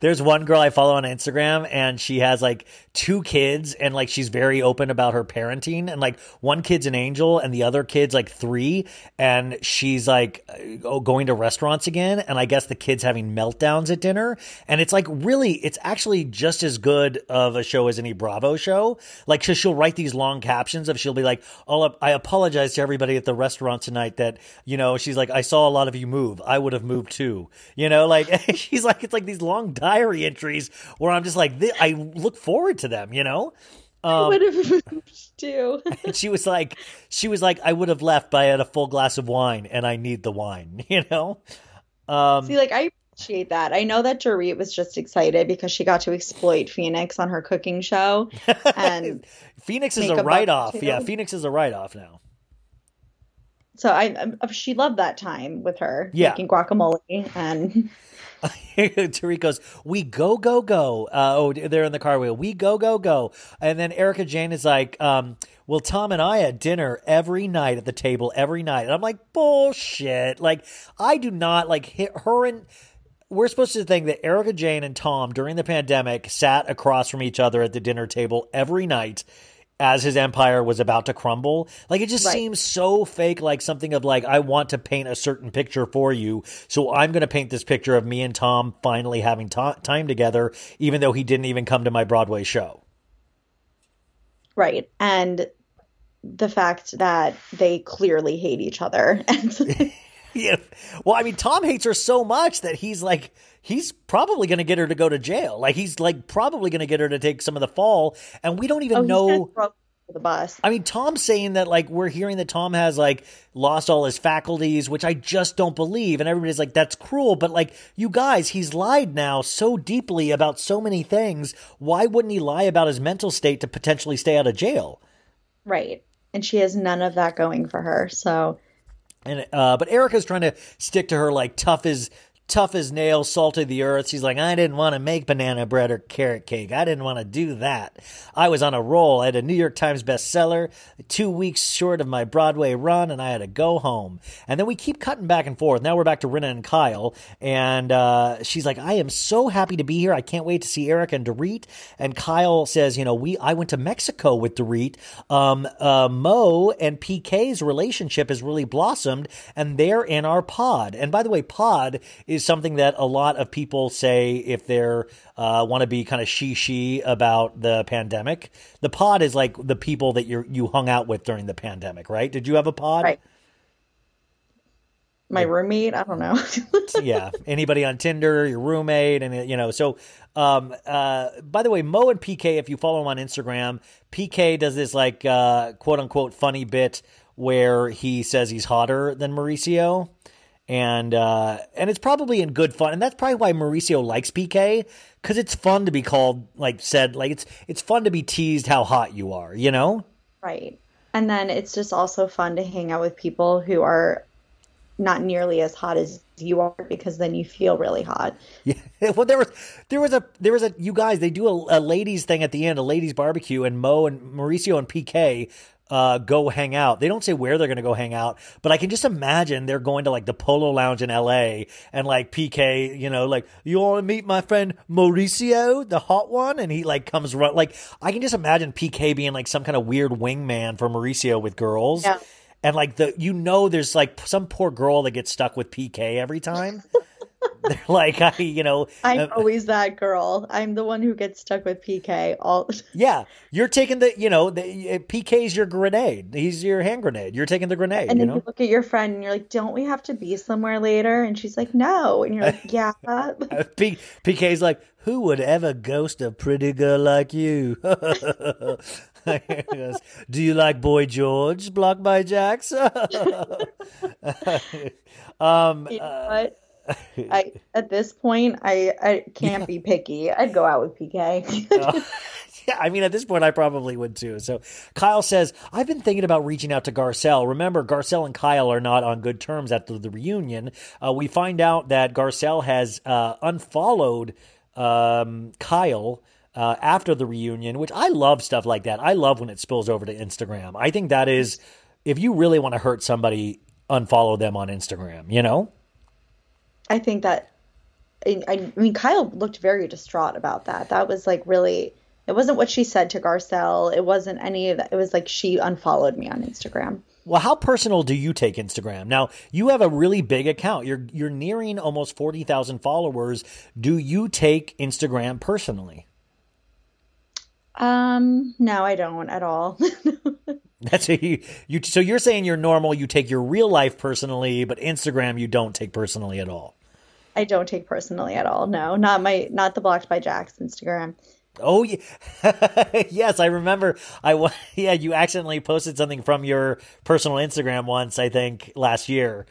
there's one girl I follow on Instagram and she has like two kids and like she's very open about her parenting and like one kid's an angel and the other kid's like 3 and she's like uh, oh, going to restaurants again and I guess the kids having meltdowns at dinner and it's like really it's actually just as good of a show as any Bravo show like she she'll write these long captions of she'll be like oh I apologize to everybody at the restaurant tonight that you know she's like I saw a lot of you move I would have moved too. You know like she's like it's like these long diary entries where I'm just like "Thi- I look forward to them you know? I would have moved too. and she was like she was like I would have left but I had a full glass of wine and I need the wine you know? Um See, like I appreciate that. I know that Dorit was just excited because she got to exploit Phoenix on her cooking show, and Phoenix is a a write off yeah Phoenix is a write off now so I, I she loved that time with her Yeah. making guacamole and Tariq goes, "We go go go." Uh, oh, they're in the car wheel. We go go go. And then Erika Jayne is like, um, "Well, Tom and I at dinner every night at the table every night." And I'm like, "Bullshit!" Like, I do not like hit her and. We're supposed to think that Erika Jayne and Tom during the pandemic sat across from each other at the dinner table every night as his empire was about to crumble. Like it just Right. seems so fake, like something of like, I want to paint a certain picture for you. So I'm going to paint this picture of me and Tom finally having ti time together, even though he didn't even come to my Broadway show. right and the fact that they clearly hate each other and Yeah. Well, I mean, Tom hates her so much that he's like, he's probably going to get her to go to jail. Like he's like probably going to get her to take some of the fall. And we don't even oh, know. the bus. I mean, Tom's saying that like we're hearing that Tom has like lost all his faculties, which I just don't believe. And everybody's like, that's cruel. But like, you guys, he's lied now so deeply about so many things. Why wouldn't he lie about his mental state to potentially stay out of jail? Right. And she has none of that going for her. So And uh, but Erika's trying to stick to her like tough as tough as nails, salted the earth. She's like, I didn't want to make banana bread or carrot cake. I didn't want to do that. I was on a roll. I had a New York Times bestseller, two weeks short of my Broadway run, and I had to go home. And then we keep cutting back and forth. Now we're back to Rinna and Kyle, and uh, she's like, I am so happy to be here. I can't wait to see Eric and Dorit. And Kyle says, you know, we I went to Mexico with Dorit. Um, uh, Mo and PK's relationship has really blossomed, and they're in our pod. And by the way, pod is something that a lot of people say if they're uh, want to be kind of she she about the pandemic. The pod is like the people that you you hung out with during the pandemic, right? Did you have a pod? Right. my roommate, I don't know. yeah, anybody on Tinder, your roommate, and you know. So, um, uh, by the way, Mo and PK, if you follow him on Instagram, PK does this like uh, quote unquote funny bit where he says he's hotter than Mauricio, and uh, and it's probably in good fun, and that's probably why Mauricio likes PK because it's fun to be called like said like it's it's fun to be teased how hot you are, you know. right. And then it's just also fun to hang out with people who are not nearly as hot as you are because then you feel really hot. Yeah. Well, there was there was a there was a you guys they do a, a ladies thing at the end, a ladies barbecue, and Mo and Mauricio and PK uh, go hang out. They don't say where they're going to go hang out, but I can just imagine they're going to like the Polo Lounge in L.A. and like PK, you know, like you want to meet my friend Mauricio, the hot one, and he like comes run like I can just imagine PK being like some kind of weird wingman for Mauricio with girls. Yeah. And like the you know there's like some poor girl that gets stuck with PK every time. They're like I you know I'm uh, always that girl. I'm the one who gets stuck with PK all yeah you're taking the you know the PK's your grenade he's your hand grenade you're taking the grenade And you then know you look at your friend and you're like, "Don't we have to be somewhere later?" And she's like, "No." And you're like, "Yeah." P- PK's like who would ever ghost a pretty girl like you goes, do you like Boy George blocked by Jax um You know what? I at this point, I I can't be picky. I'd go out with PK. Yeah, I mean, at this point, I probably would too. So Kyle says, I've been thinking about reaching out to Garcelle. Remember, Garcelle and Kyle are not on good terms after the reunion. Uh, we find out that Garcelle has uh, unfollowed um, Kyle. Uh, after the reunion, which I love stuff like that. I love when it spills over to Instagram. I think that is, if you really want to hurt somebody, unfollow them on Instagram, you know? I think that I, I mean Kyle looked very distraught about that. That was like really it wasn't what she said to Garcelle. It wasn't any of that. It was like she unfollowed me on Instagram. Well, how personal do you take Instagram? Now, you have a really big account. You're you're nearing almost 40,000 followers. Do you take Instagram personally? Um, no, I don't at all. That's a, you, you so you're saying you're normal, you take your real life personally, but Instagram you don't take personally at all. I don't take personally at all. No, not my not the blocked by Jax Instagram. Oh yeah. yes, I remember I yeah, you accidentally posted something from your personal Instagram once, I think, last year.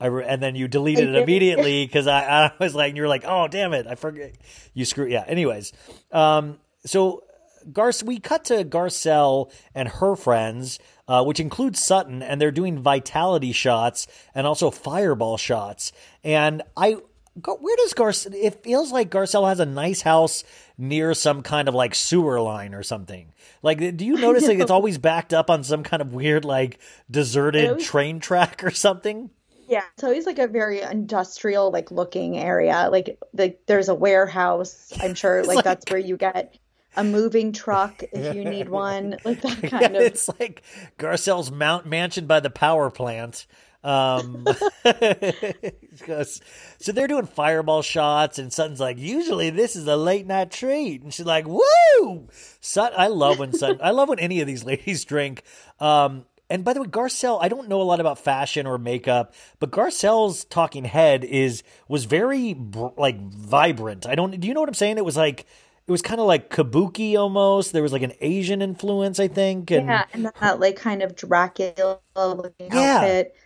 I re- and then you deleted it immediately because I, I was like, you were like, oh damn it, I forget. You screw. Yeah. Anyways, um, so Garce, we cut to Garcelle and her friends, uh, which includes Sutton, and they're doing vitality shots and also fireball shots. And I, where does Garcelle? It feels like Garcelle has a nice house near some kind of like sewer line or something. Like, do you notice like it's always backed up on some kind of weird like deserted always- train track or something? Yeah, it's always like a very industrial like looking area. Like the, there's a warehouse. I'm sure like, like- that's where you get a moving truck if you need one. Like that Yeah, kind of. it's like Garcelle's mount mansion by the power plant. Um, goes- so they're doing fireball shots, and Sutton's like, "Usually this is a late night treat," and she's like, "Woo!" Sutton, I love when Sutton, I love when any of these ladies drink. Um, and by the way, Garcelle, I don't know a lot about fashion or makeup, but Garcelle's talking head is was very br- like vibrant. I don't. Do you know what I'm saying? It was like it was kind of like kabuki almost. There was like an Asian influence, I think. And yeah, and that like kind of Dracula looking Yeah. outfit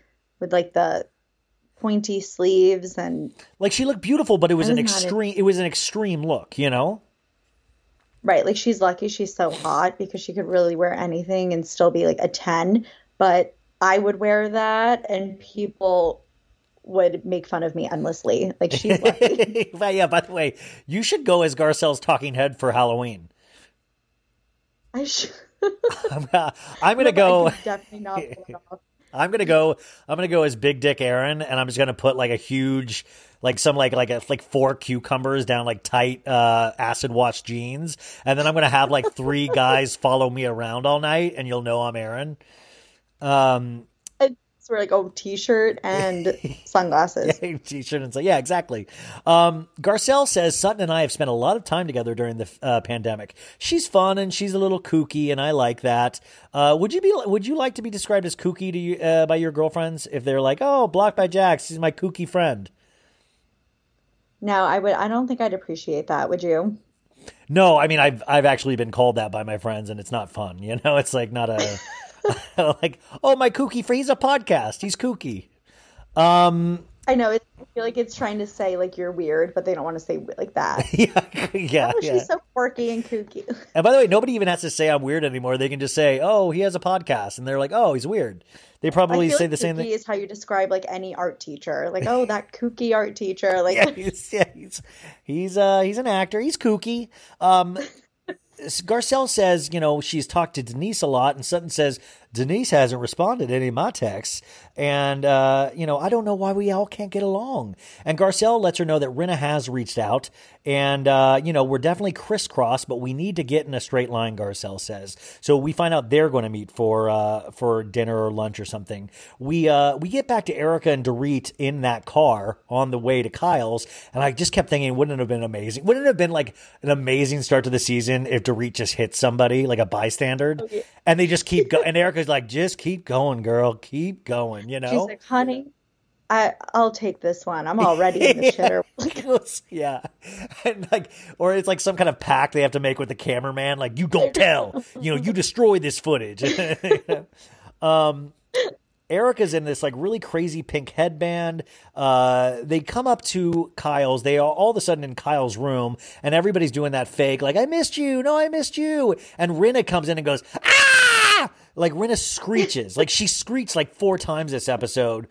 with like the pointy sleeves and like she looked beautiful, but it was an a- extreme. It was an extreme look, you know. right, like she's lucky she's so hot because she could really wear anything and still be like a 10, but I would wear that and people would make fun of me endlessly. Like she's lucky. but yeah, by the way, you should go as Garcelle's talking head for Halloween. I should I'm, I'm gonna go. definitely not pull it off. I'm gonna go. I'm gonna go as Big Dick Aaron, and I'm just gonna put like a huge, like some like like a like four cucumbers down like tight uh, acid wash jeans, and then I'm gonna have like three guys follow me around all night, and you'll know I'm Aaron. Um, Wear like a t-shirt and sunglasses. t-shirt and say, yeah, exactly. Um, Garcelle says Sutton and I have spent a lot of time together during the uh, pandemic. She's fun and she's a little kooky, and I like that. Uh, would you be? Would you like to be described as kooky to you uh, by your girlfriends if they're like, oh, blocked by Jax, he's my kooky friend? No, I would I don't think I'd appreciate that, would you? No, I mean I've I've actually been called that by my friends, and it's not fun. You know, it's like not a like oh my kooky friend. He's a podcast. He's kooky. Um, I know. It's, I feel like it's trying to say like you're weird, but they don't want to say like that. yeah, yeah, Oh, yeah. she's so quirky and kooky. And by the way, nobody even has to say I'm weird anymore. They can just say, "Oh, he has a podcast," and they're like, "Oh, he's weird." They probably say like the same kooky thing. is how you describe like any art teacher. Like, oh, that kooky art teacher. Like, Yeah, he's, yeah, he's he's uh he's an actor. He's kooky. Um, Garcelle says, you know, she's talked to Denise a lot, and Sutton says Denise hasn't responded to any of my texts, and uh, you know, I don't know why we all can't get along. And Garcelle lets her know that Rinna has reached out, and uh, you know, we're definitely crisscross, but we need to get in a straight line. Garcelle says, so we find out they're going to meet for uh, for dinner or lunch or something. We uh, we get back to Erika and Dorit in that car on the way to Kyle's, and I just kept thinking, wouldn't it have been amazing? Wouldn't it have been like an amazing start to the season if Dorit just hit somebody like a bystander, and they just keep going? And Erika's like, just keep going, girl, keep going, you know? she's like, honey, I I'll take this one. I'm already in the shitter. yeah, and like, or it's like some kind of pact they have to make with the cameraman. Like, you don't tell, you know, you destroy this footage. um, Erika's in this like really crazy pink headband. Uh, they come up to Kyle's. They are all of a sudden in Kyle's room, and everybody's doing that fake, like, I missed you. No, I missed you. And Rinna comes in and goes, ah! Like, Rinna screeches. like, she screeched like four times this episode.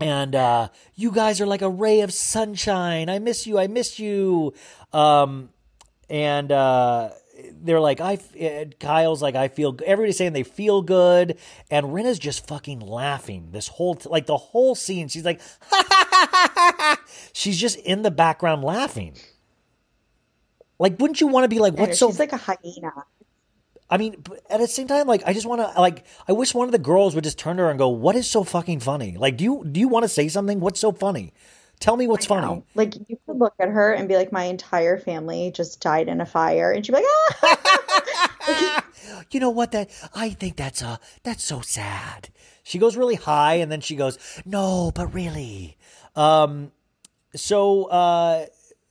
And uh, you guys are like a ray of sunshine. I miss you. I miss you. Um, and uh, they're like, I. uh, Kyle's like, I feel. Everybody's saying they feel good, and Rinna's just fucking laughing this whole t- like the whole scene. She's like, she's just in the background laughing. Like, wouldn't you want to be like, what's so? she's like a hyena. I mean, at the same time, like, I just want to, like, I wish one of the girls would just turn to her and go, "What is so fucking funny? Like, do you do you want to say something? What's so funny? Tell me what's funny." Like you could look at her and be like, my entire family just died in a fire, and she'd be like, ah. you know what? That I think that's uh that's so sad. She goes really high, and then she goes, "No, but really." Um, so uh,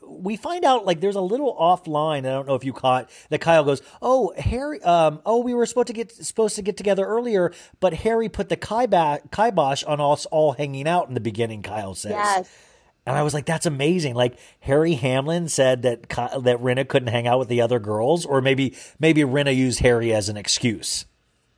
we find out like there's a little offline. I don't know if you caught that. Kyle goes, "Oh, Harry. Um, oh, we were supposed to get supposed to get together earlier, but Harry put the kibosh, kibosh on us all hanging out in the beginning." Kyle says. yes. And I was like, "That's amazing!" Like Harry Hamlin said that Ky- that Rinna couldn't hang out with the other girls, or maybe maybe Rinna used Harry as an excuse.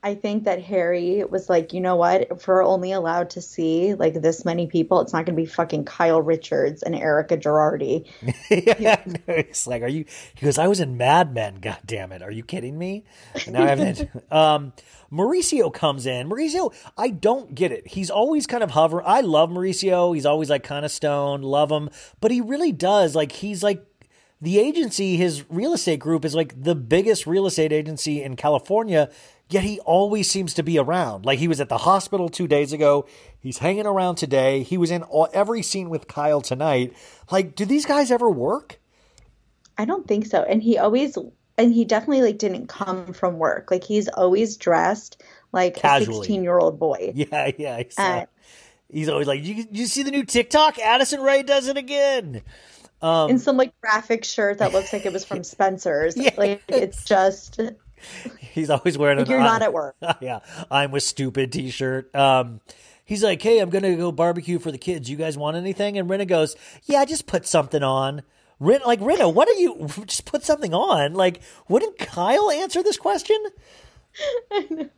I think that Harry was like, you know what? If we're only allowed to see like this many people, it's not going to be fucking Kyle Richards and Erika Girardi. yeah, no, it's like, are you? He goes, I was in Mad Men. God damn it! Are you kidding me? And now I haven't. um, Mauricio comes in. Mauricio, I don't get it. He's always kind of hover. I love Mauricio. He's always like kind of stoned. Love him, but he really does like. He's like the agency. His real estate group is like the biggest real estate agency in California. Yet he always seems to be around. Like he was at the hospital two days ago. He's hanging around today. He was in all, every scene with Kyle tonight. Like, do these guys ever work? I don't think so. And he always, and he definitely like didn't come from work. Like he's always dressed like Casually. a 16 year old boy. Yeah, yeah. He's, uh, he's always like, you, you see the new TikTok? Addison Rae does it again. Um, in some like graphic shirt that looks like it was from Spencer's. Yeah. Like it's just he's always wearing like an you're not at work. yeah, I'm with stupid t-shirt. Um, he's like, hey, I'm gonna go barbecue for the kids. You guys want anything? And Rinna goes, yeah, just put something on. Rin, like Rinna, what are you? Just put something on. Like, wouldn't Kyle answer this question?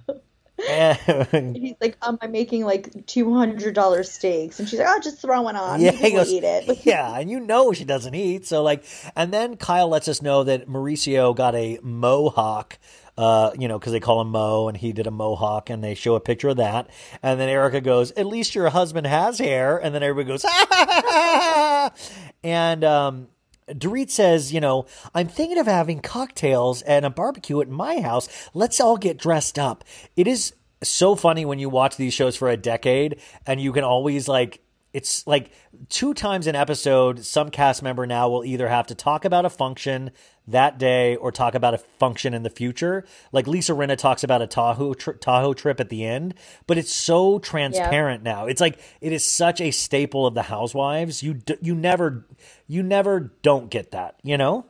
And- He's like, um, I'm making like two hundred dollar steaks, and she's like, oh, just throw one on. yeah, he goes, eat it. yeah, and you know she doesn't eat. So like, and then Kyle lets us know that Mauricio got a mohawk. Uh, you know, because they call him Mo, and he did a mohawk, and they show a picture of that. And then Erica goes, "At least your husband has hair." And then everybody goes, and um, Dorit says, "You know, I'm thinking of having cocktails and a barbecue at my house. Let's all get dressed up." It is so funny when you watch these shows for a decade, and you can always like it's like two times an episode some cast member now will either have to talk about a function that day or talk about a function in the future. Like lisa rinna talks about a tahoe, tri- tahoe trip at the end but it's so transparent now. It's like it is such a staple of the housewives. You d- you never you never don't get that you know?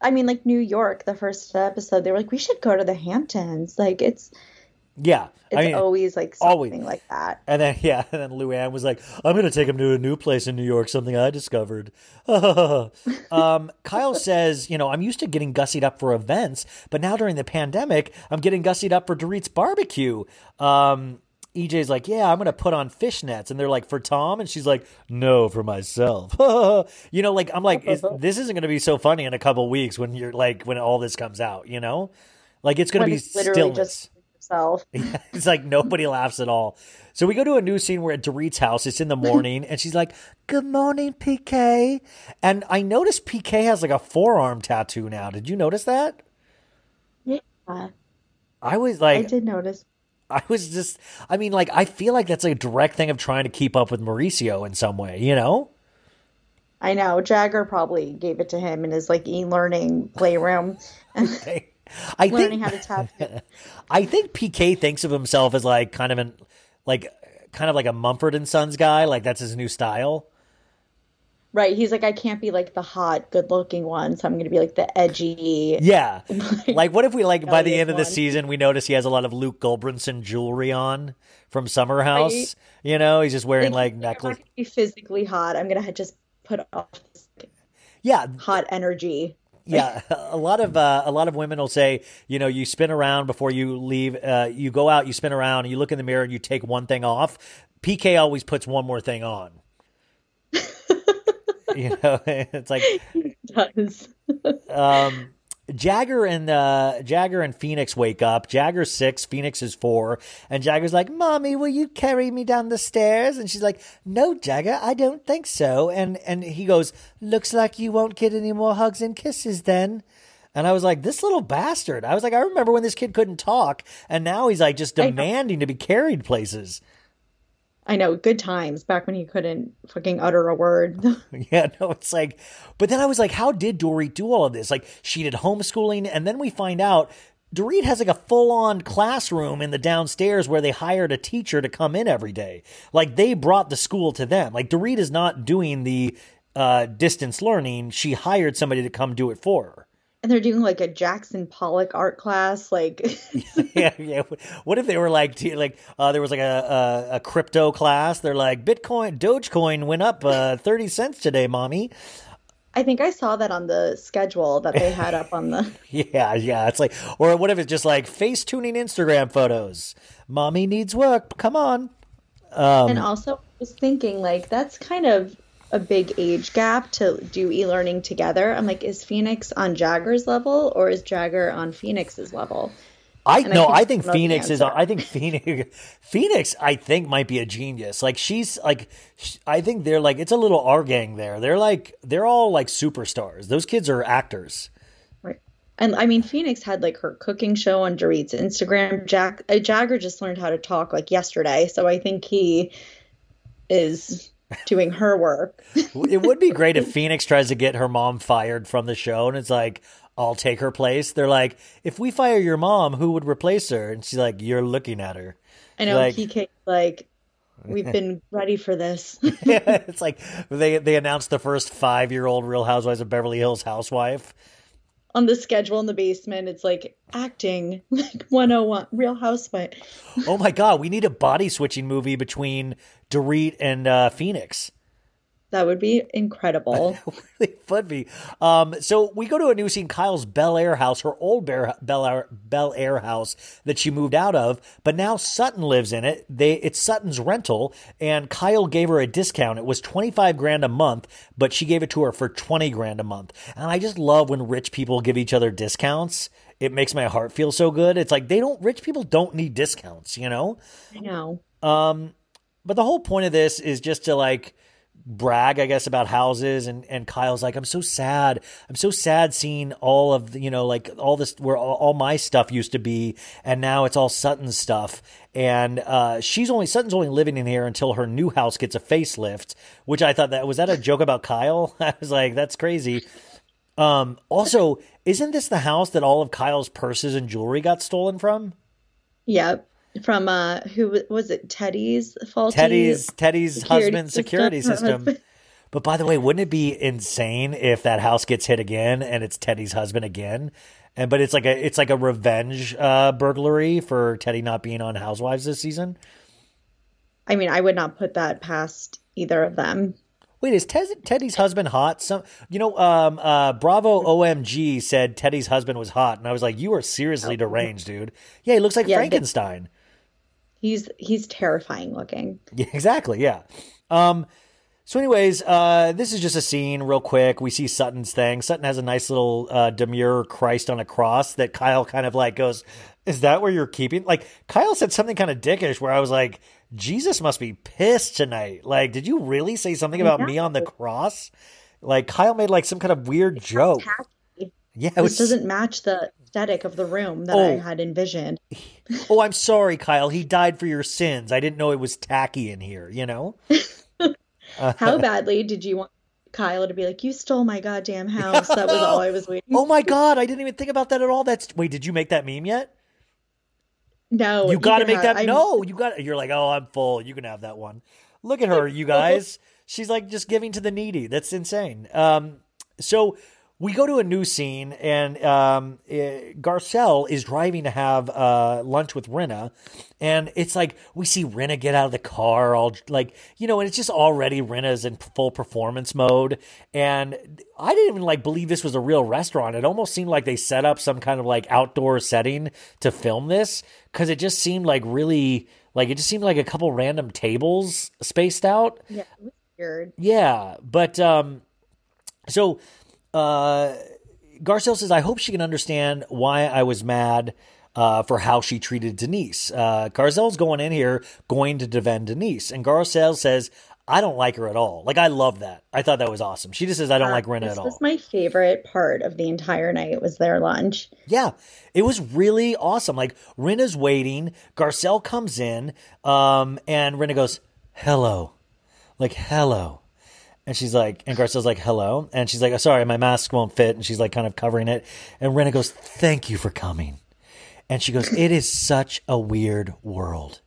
I mean, like New York, the first episode, they were like, we should go to the Hamptons. Like it's yeah it's I mean, always like always. like that. And then yeah, and then Luann was like, "I'm going to take him to a new place in New York, something I discovered." um, Kyle says, "You know, I'm used to getting gussied up for events, but now during the pandemic, I'm getting gussied up for Dorit's barbecue." Um, EJ's like, "Yeah, I'm going to put on fishnets," and they're like, "For Tom," and she's like, "No, for myself." you know, like I'm like, is, this isn't going to be so funny in a couple weeks when you're like when all this comes out. You know, like it's going to be literally stillness. just yourself. it's like nobody laughs at all. So we go to a new scene where at Dorit's house, it's in the morning, and she's like, Good morning, PK. And I noticed PK has like a forearm tattoo now. Did you notice that? Yeah, I was like, I did notice. I was just, I mean, like, I feel like that's a direct thing of trying to keep up with Mauricio in some way, you know? I know Jagger probably gave it to him in his like e-learning playroom, I learning think, how to tattoo. I think PK thinks of himself as like kind of an, like, kind of like a Mumford and Sons guy. Like, that's his new style. Right. He's like, I can't be like the hot, good-looking one, so I'm going to be like the edgy. Yeah. like, what if we, like, by the end of the one. season, we notice he has a lot of Luke Gulbranson jewelry on from Summer House? Right. You know, he's just wearing, like, I'm necklace. gonna be physically hot. I'm gonna just put off this Yeah. hot energy. Yeah. A lot of, uh, a lot of women will say, you know, you spin around before you leave, uh, you go out, you spin around, you look in the mirror and you take one thing off. PK always puts one more thing on. you know, it's like, Does um, Jagger and uh, Jagger and Phoenix wake up. Jagger's six, Phoenix is four, and Jagger's like, "Mommy, will you carry me down the stairs?" And she's like, "No, Jagger, I don't think so." And and he goes, "Looks like you won't get any more hugs and kisses then." And I was like, "This little bastard." I was like, "I remember when this kid couldn't talk, and now he's like just demanding to be carried places." I know good times back when you couldn't fucking utter a word. Yeah, no, it's like, but then I was like, how did Dorit do all of this? Like, she did homeschooling, and then we find out Dorit has like a full on classroom in the downstairs where they hired a teacher to come in every day. Like, they brought the school to them. Like, Dorit is not doing the uh, distance learning, she hired somebody to come do it for her. And they're doing like a Jackson Pollock art class. Like, yeah, yeah. What if they were like, like uh, there was like a, a a crypto class? They're like, Bitcoin, Dogecoin went up uh, thirty cents today, mommy. I think I saw that on the schedule that they had up on the. Yeah, yeah. It's like, or what if it's just like face tuning Instagram photos? Mommy needs work. Come on. Um, and also, I was thinking like that's kind of a big age gap to do e-learning together. I'm like, is Phoenix on Jagger's level or is Jagger on Phoenix's level? I no, think I think I the Phoenix is. I think Phoenix. Phoenix, I think might be a genius. Like she's like, sh- I think they're like it's a little R gang there. They're like they're all like superstars. Those kids are actors. Right. And I mean, Phoenix had like her cooking show on Dorit's Instagram. Jack uh, Jagger just learned how to talk like yesterday, so I think he is doing her work. it would be great if Phoenix tries to get her mom fired from the show, and it's like, I'll take her place. They're like, if we fire your mom, who would replace her? And she's like, you're looking at her. I know Like- PK like We've been ready for this. yeah, it's like they they announced the first five year old Real Housewives of Beverly Hills housewife. On the schedule in the basement, it's like acting like 101 Real Housewife. oh my god, we need a body switching movie between Dorit and uh, Phoenix. That would be incredible. really would be. Um, so we go to a new scene, Kyle's Bel Air house, her old Bear, Bel Air, Bel Air house that she moved out of, but now Sutton lives in it. They it's Sutton's rental, and Kyle gave her a discount. It was twenty five grand a month, but she gave it to her for twenty grand a month. And I just love when rich people give each other discounts. It makes my heart feel so good. It's like they don't rich people don't need discounts, you know. I know. Um, but the whole point of this is just to like brag, I guess, about houses. And, and Kyle's like, I'm so sad. I'm so sad seeing all of, the, you know, like all this, where all, all, my stuff used to be. And now it's all Sutton's stuff. And uh, she's only, Sutton's only living in here until her new house gets a facelift, which I thought that was that a joke about Kyle? I was like, that's crazy. Um, also, isn't this the house that all of Kyle's purses and jewelry got stolen from? Yep from uh who was it Teddi's faulty Teddi's Teddi's security husband's security system. But by the way, wouldn't it be insane if that house gets hit again and it's Teddi's husband again? And but it's like a it's like a revenge uh, burglary for Teddi not being on Housewives this season. I mean, I would not put that past either of them. Wait, is Teddi's husband hot? Some, you know, um, uh, Bravo OMG said Teddi's husband was hot, and I was like, "You are seriously oh. deranged, dude." Yeah, he looks like yeah, Frankenstein. He's he's terrifying looking. Yeah, exactly. Yeah. Um, so, anyways, uh, this is just a scene, real quick. We see Sutton's thing. Sutton has a nice little uh, demure Christ on a cross that Kyle kind of like goes, "Is that where you're keeping?" Like Kyle said something kind of dickish, where I was like, "Jesus must be pissed tonight." Like, did you really say something about me on the cross? Like Kyle made like some kind of weird it's joke. Yeah, it was, doesn't match the aesthetic of the room that oh. I had envisioned. oh, I'm sorry, Kyle. He died for your sins. I didn't know it was tacky in here, you know? How badly did you want Kyle to be like, You stole my goddamn house? That was all I was waiting. oh my god, I didn't even think about that at all. That's wait, did you make that meme yet? No. You gotta make have, that I'm... no, you got you're like, oh, I'm full. You can have that one. Look at her, you guys. She's like just giving to the needy. That's insane. Um, so we go to a new scene, and um, uh, Garcelle is driving to have uh, lunch with Rinna, and it's like we see Rinna get out of the car, all like you know, and it's just already Rinna's in full performance mode, and I didn't even like believe this was a real restaurant. It almost seemed like they set up some kind of like outdoor setting to film this because it just seemed like really like it just seemed like a couple random tables spaced out. Yeah, weird. Yeah, but um, so uh, Garcelle says, I hope she can understand why I was mad uh, for how she treated Denise. Uh, Garcelle's going in here going to defend Denise. And Garcelle says, I don't like her at all. Like, I love that. I thought that was awesome. She just says, I don't uh, like Rinna at all. This was my favorite part of the entire night was their lunch. Yeah, it was really awesome. Like, Rinna's waiting. Garcelle comes in, um, and Rinna goes, hello. Like, hello. And she's like, and Garcelle's like, hello. And she's like, oh, sorry, my mask won't fit. And she's like, kind of covering it. And Rinna goes, thank you for coming. And she goes, it is such a weird world.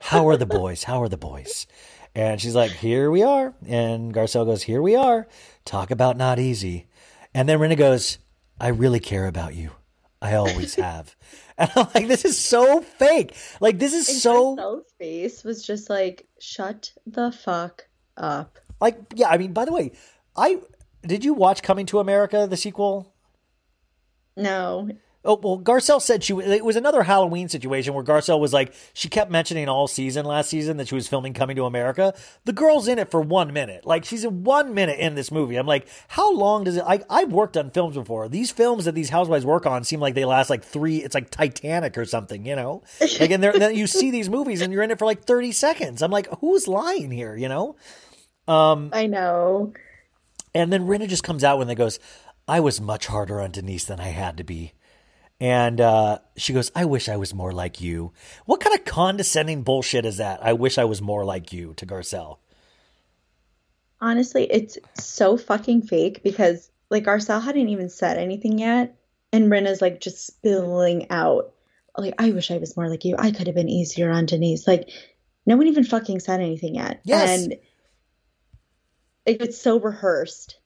How are the boys? How are the boys? And she's like, here we are. And Garcelle goes, here we are. Talk about not easy. And then Rinna goes, I really care about you. I always have. And I'm like, this is so fake. Like, this is and so. Garcelle's face was just like, shut the fuck up. Like, yeah, I mean, by the way, I did you watch Coming to America, the sequel? No. Oh well, Garcelle said she it was another Halloween situation where Garcelle was like she kept mentioning all season last season that she was filming Coming to America. The girl's in it for one minute, like she's in one minute in this movie. I'm like, how long does it? I I've worked on films before. These films that these housewives work on seem like they last like three. It's like Titanic or something, you know. Like and then you see these movies and you're in it for like 30 seconds. I'm like, who's lying here, you know? Um, I know. And then Rinna just comes out when they goes, I was much harder on Denise than I had to be. And uh, she goes, I wish I was more like you. What kind of condescending bullshit is that? I wish I was more like you to Garcelle. Honestly, it's so fucking fake because like Garcelle hadn't even said anything yet. And Rinna's like just spilling out. Like, I wish I was more like you. I could have been easier on Denise. Like, no one even fucking said anything yet. Yes. And it's so rehearsed.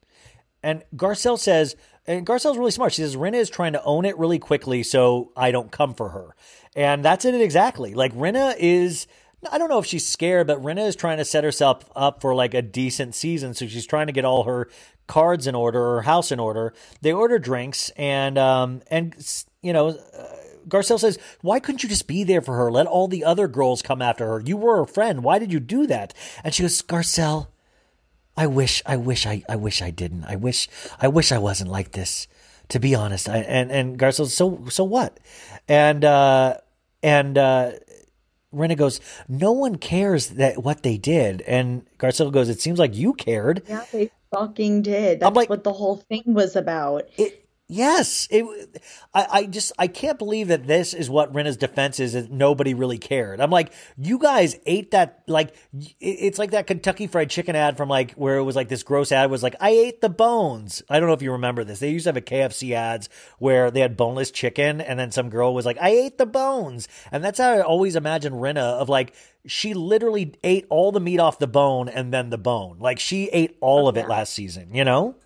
And Garcelle says, and Garcelle's really smart. She says, Rinna is trying to own it really quickly so I don't come for her. And that's it exactly. Like, Rinna is, I don't know if she's scared, but Rinna is trying to set herself up for like a decent season. So she's trying to get all her cards in order or house in order. They order drinks and, um, and, you know, uh, Garcelle says, Why couldn't you just be there for her? Let all the other girls come after her. You were her friend. Why did you do that? And she goes, Garcelle, I wish, I wish, I, I wish I didn't. I wish, I wish I wasn't like this. To be honest, I, and and Garcelle, so so what? And uh, and uh, Rinna goes, no one cares that what they did. And Garcelle goes, it seems like you cared. Yeah, they fucking did. That's like- what the whole thing was about. It, yes, it. I, I just I can't believe that this is what Rinna's defense is. That nobody really cared. I'm like, you guys ate that. Like, it- it's like that Kentucky Fried Chicken ad from like where it was like this gross ad was like, I ate the bones. I don't know if you remember this. They used to have a KFC ads where they had boneless chicken, and then some girl was like, I ate the bones, and that's how I always imagine Rinna of like. She literally ate all the meat off the bone and then the bone. Like she ate all of it last season, you know?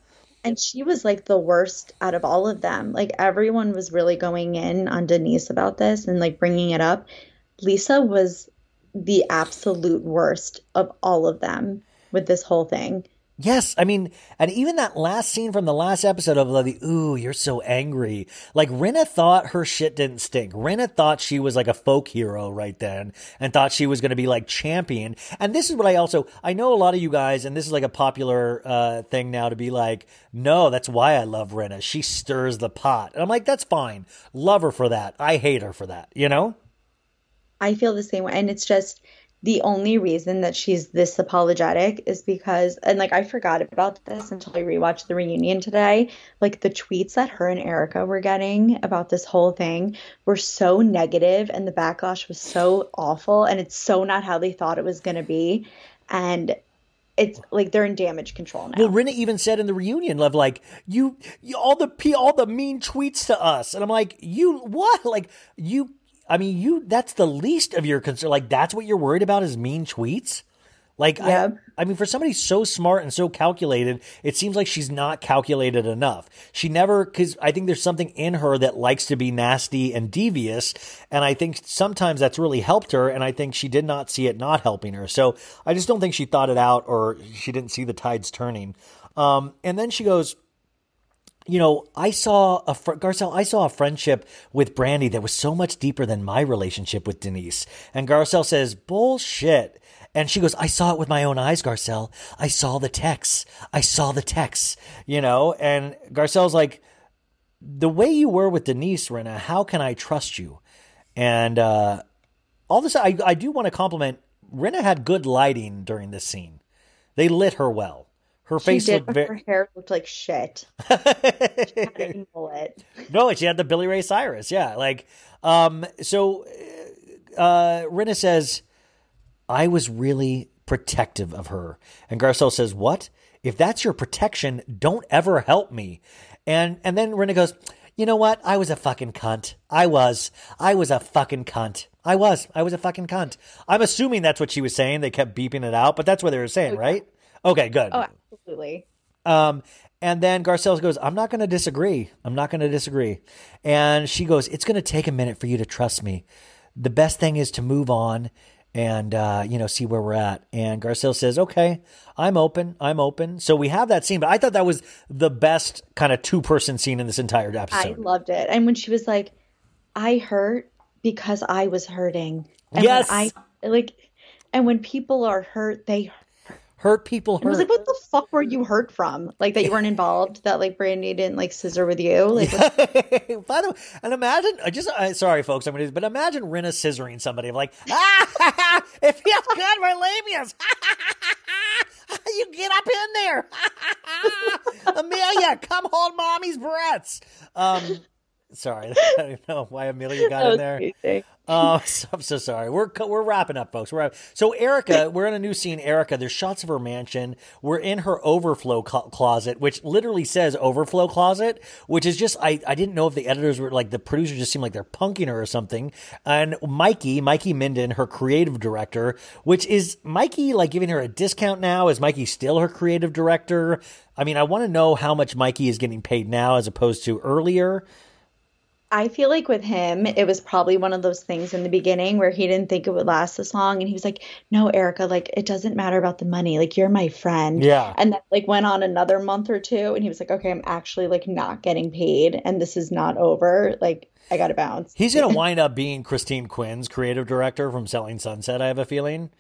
And she was like the worst out of all of them. Like everyone was really going in on Denise about this and like bringing it up. Lisa was the absolute worst of all of them with this whole thing. Yes, I mean, and even that last scene from the last episode of the "Ooh, you're so angry." Like Rinna thought her shit didn't stink. Rinna thought she was like a folk hero right then, and thought she was going to be like champion. And this is what I also I know a lot of you guys, and this is like a popular uh, thing now to be like, no, that's why I love Rinna. She stirs the pot, and I'm like, that's fine. Love her for that. I hate her for that. You know? I feel the same way. And it's just the only reason that she's this apologetic is because, and like I forgot about this until I rewatched the reunion today. Like the tweets that her and Erika were getting about this whole thing were so negative and the backlash was so awful. And it's so not how they thought it was going to be. And it's like they're in damage control now. Well, Rinna even said in the reunion of like you, you all the all the mean tweets to us, and I'm like, you what? Like you? I mean, you. That's the least of your concern. Like that's what you're worried about is mean tweets. Like Yeah. I, I mean, for somebody so smart and so calculated, it seems like she's not calculated enough. She never, because I think there's something in her that likes to be nasty and devious, and I think sometimes that's really helped her. And I think she did not see it not helping her. So I just don't think she thought it out, or she didn't see the tides turning. Um, and then she goes, you know, I saw a fr- Garcelle. I saw a friendship with Brandi that was so much deeper than my relationship with Denise. And Garcelle says, "Bullshit." And she goes, "I saw it with my own eyes, Garcelle. I saw the texts. I saw the texts." You know, and Garcelle's like, "The way you were with Denise, Rinna, how can I trust you?" And uh, all this, I, I do want to compliment. Rinna had good lighting during this scene. They lit her well. Her she face did, looked very. her hair looked like shit. She had it in. No, she had the Billy Ray Cyrus. Yeah, like um. So, uh, Rinna says, "I was really protective of her," and Garcelle says, "What? If that's your protection, don't ever help me." And and then Rinna goes, "You know what? I was a fucking cunt. I was. I was a fucking cunt. I was. I was a fucking cunt." I'm assuming that's what she was saying. They kept beeping it out, but that's what they were saying, right? Okay, good. Oh, absolutely. Um, and then Garcelle goes, I'm not going to disagree. I'm not going to disagree. And she goes, It's going to take a minute for you to trust me. The best thing is to move on and, uh, you know, see where we're at. And Garcelle says, Okay, I'm open. I'm open. So we have that scene, but I thought that was the best kind of two person scene in this entire episode. I loved it. And when she was like, I hurt because I was hurting. And Yes. I like and when people are hurt, they Hurt people I was like, what the fuck were you hurt from? Like that you weren't involved, that like Brandi didn't like scissor with you. Like By the way, and imagine, I just uh, sorry, folks, I'm gonna, but imagine Rinna scissoring somebody like, ah, it feels good, my labias. you get up in there, Amelia, come hold mommy's breaths. Um, Sorry, I don't know why Amelia got in there. Oh, I'm so sorry. We're we're wrapping up, folks. We're so Erika. We're in a new scene. Erika. There's shots of her mansion. We're in her overflow closet, which literally says overflow closet, which is just I I didn't know if the editors were like the producers just seemed like they're punking her or something. And Mikey, Mikey Minden, her creative director, which is Mikey like giving her a discount now? Is Mikey still her creative director? I mean, I want to know how much Mikey is getting paid now as opposed to earlier. I feel like with him, it was probably one of those things in the beginning where he didn't think it would last this long. And he was like, No, Erika, like, it doesn't matter about the money. Like, you're my friend. Yeah. And then, like, went on another month or two. And he was like, Okay, I'm actually, like, not getting paid. And this is not over. Like, I got to bounce. He's going to wind up being Christine Quinn's creative director from Selling Sunset, I have a feeling.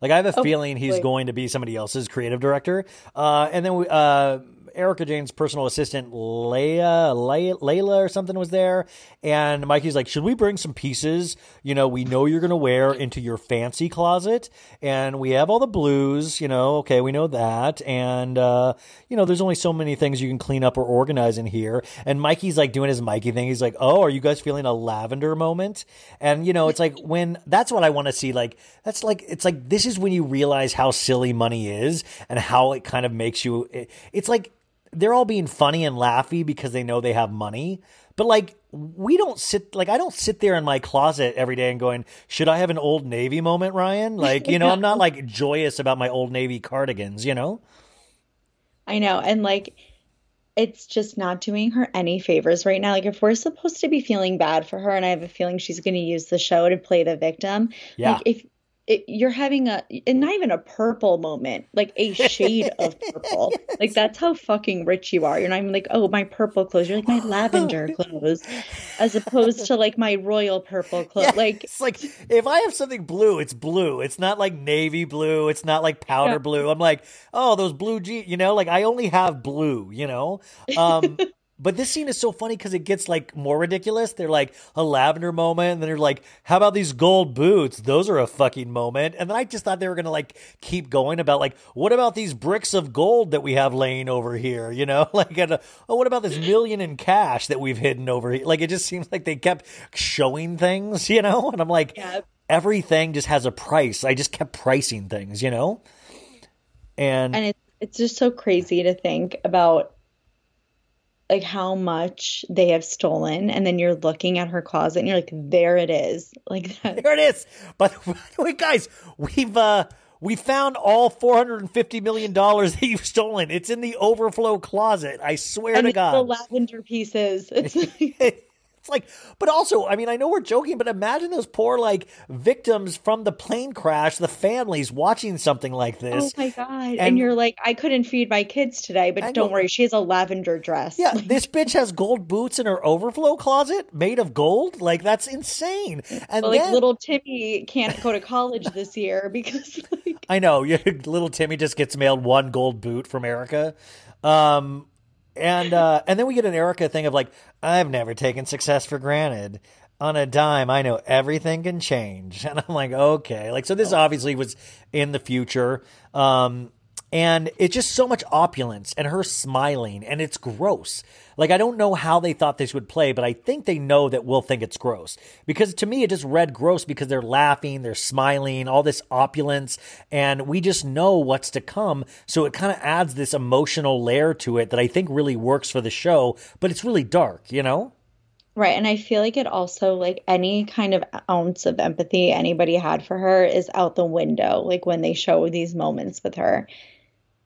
Like, I have a oh, feeling he's wait. going to be somebody else's creative director. Uh, and then we, uh, Erika Jayne's personal assistant, Leia, Leia, Layla or something was there. And Mikey's like, should we bring some pieces, you know, we know you're going to wear into your fancy closet? And we have all the blues, you know, okay, we know that. And, uh, you know, there's only so many things you can clean up or organize in here. And Mikey's like doing his Mikey thing. He's like, oh, are you guys feeling a lavender moment? And, you know, it's like when that's what I want to see. Like, that's like, it's like, this is when you realize how silly money is and how it kind of makes you, it, it's like, they're all being funny and laughy because they know they have money. But like we don't sit like I don't sit there in my closet every day and going, should I have an old navy moment, Ryan? Like, you know, I'm not like joyous about my old navy cardigans, you know? I know. And like it's just not doing her any favors right now. Like if we're supposed to be feeling bad for her and I have a feeling she's going to use the show to play the victim, yeah. like if it, you're having a and not even a purple moment, like a shade of purple. Like that's how fucking rich you are. You're not even like, oh, my purple clothes. You're like my lavender clothes, as opposed to like my royal purple clothes. Yeah, like it's like if I have something blue, it's blue. It's not like navy blue. It's not like powder yeah. blue. I'm like, oh, those blue jeans. You know, like I only have blue. You know, um, but this scene is so funny because it gets like more ridiculous. They're like a lavender moment, and then they're like, "How about these gold boots? Those are a fucking moment." And then I just thought they were gonna like keep going about like, "What about these bricks of gold that we have laying over here?" You know, like, a, "Oh, what about this million in cash that we've hidden over here?" Like, it just seems like they kept showing things, you know. And I'm like, yeah. everything just has a price. I just kept pricing things, you know. And and it's it's just so crazy to think about like how much they have stolen and then you're looking at her closet and you're like there it is. Like that. there it is. But wait guys we've uh we found all 450 million dollars that you've stolen. It's in the overflow closet. I swear and to god. the lavender pieces. It's It's like, but also, I mean, I know we're joking, but imagine those poor like victims from the plane crash, the families watching something like this. Oh my god! And, and you're like, I couldn't feed my kids today, but don't worry, she has a lavender dress. Yeah, this bitch has gold boots in her overflow closet made of gold. Like that's insane. And like then, little Timmy can't go to college this year because like... I know, little Timmy just gets mailed one gold boot from Erika. Um, and uh, and then we get an Erika thing of like, I've never taken success for granted. On a dime, I know everything can change, and I'm like, okay, like so. This obviously was in the future. Um, and it's just so much opulence and her smiling and it's gross like i don't know how they thought this would play but i think they know that we'll think it's gross because to me it just read gross because they're laughing they're smiling all this opulence and we just know what's to come so it kind of adds this emotional layer to it that i think really works for the show but it's really dark you know Right. And I feel like it also, like any kind of ounce of empathy anybody had for her is out the window, like when they show these moments with her.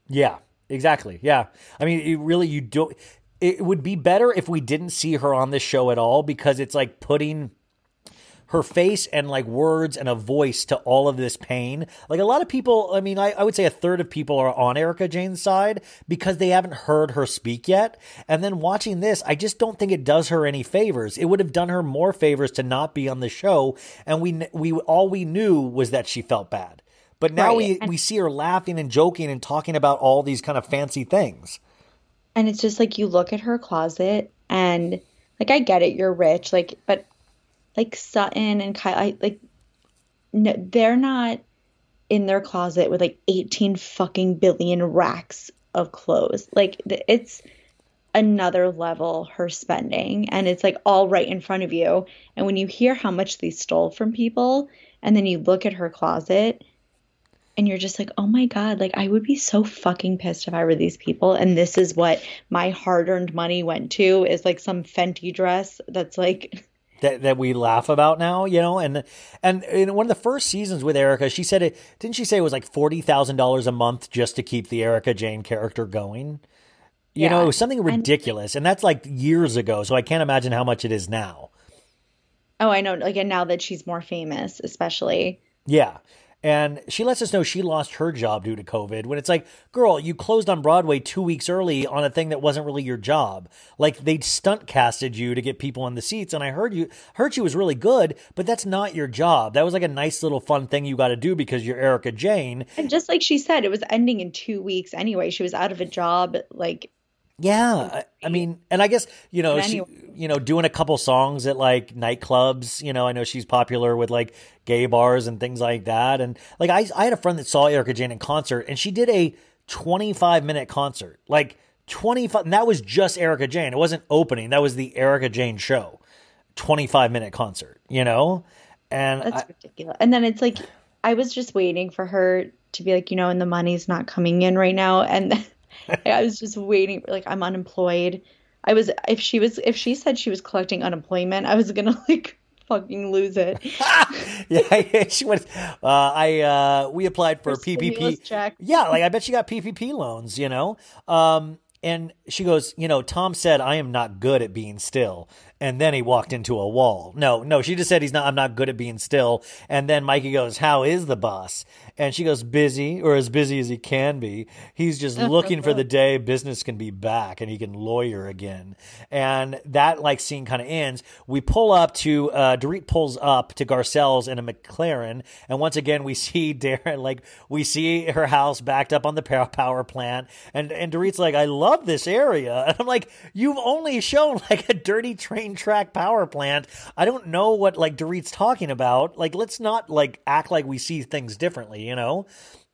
Yeah, exactly. Yeah. I mean, it really, you don't, it would be better if we didn't see her on this show at all because it's like putting her face and like words and a voice to all of this pain. Like a lot of people, I mean, I, I, would say a third of people are on Erika Jayne's side because they haven't heard her speak yet. And then watching this, I just don't think it does her any favors. It would have done her more favors to not be on the show. And we, we, all we knew was that she felt bad. But now right. we, we see her laughing and joking and talking about all these kind of fancy things. And it's just like you look at her closet and like I get it, you're rich, like but like Sutton and Kyle, I, like no, they're not in their closet with like 18 fucking billion racks of clothes. Like it's another level her spending and it's like all right in front of you and when you hear how much they stole from people and then you look at her closet and you're just like oh my god like i would be so fucking pissed if i were these people and this is what my hard-earned money went to is like some fenty dress that's like that, that we laugh about now, you know, and and in one of the first seasons with Erika, she said it. Didn't she say it was like forty thousand dollars a month just to keep the Erika Jayne character going? You Yeah. know, it was something ridiculous, and that's like years ago. So I can't imagine how much it is now. oh i know like and now that she's more famous especially Yeah. And she lets us know she lost her job due to COVID when it's like, girl, you closed on Broadway two weeks early on a thing that wasn't really your job. Like they stunt casted you to get people in the seats. And I heard you, heard you was really good, but that's not your job. That was like a nice little fun thing you got to do because you're Erika Jayne. and just like she said it was ending in two weeks anyway she was out of a job like Yeah. I, I mean, and I guess, you know, she, you know, doing a couple songs at like nightclubs, you know, I know she's popular with like gay bars and things like that. And like, I, I had a friend that saw Erika Jayne in concert and she did a 25 minute concert, like 25, and that was just Erika Jayne. It wasn't opening. That was the Erika Jayne show, 25 minute concert, you know? And That's I, ridiculous. And then it's like I was just waiting for her to be like, you know, and the money's not coming in right now. And I was just waiting, like I'm unemployed. I was if she was if she said she was collecting unemployment, I was gonna like fucking lose it. yeah, she went, uh, I, uh, we applied for Her PPP. check. Yeah, like I bet she got PPP loans, you know? Um, and she goes, you know, Tom said I am not good at being still. And then he walked into a wall. No, no, she just said he's not I'm not good at being still. And then Mikey goes, How is the boss? And she goes, Busy, or as busy as he can be. He's just looking for the day business can be back and he can lawyer again. And that like scene kind of ends. We pull up to uh Dorit pulls up to Garcelle's in a McLaren, and once again we see Darren like we see her house backed up on the power power plant, and and Dorit's like, I love this area, and I'm like, you've only shown like a dirty train track power plant. I don't know what like Dorit's talking about. Like, let's not like act like we see things differently, you know.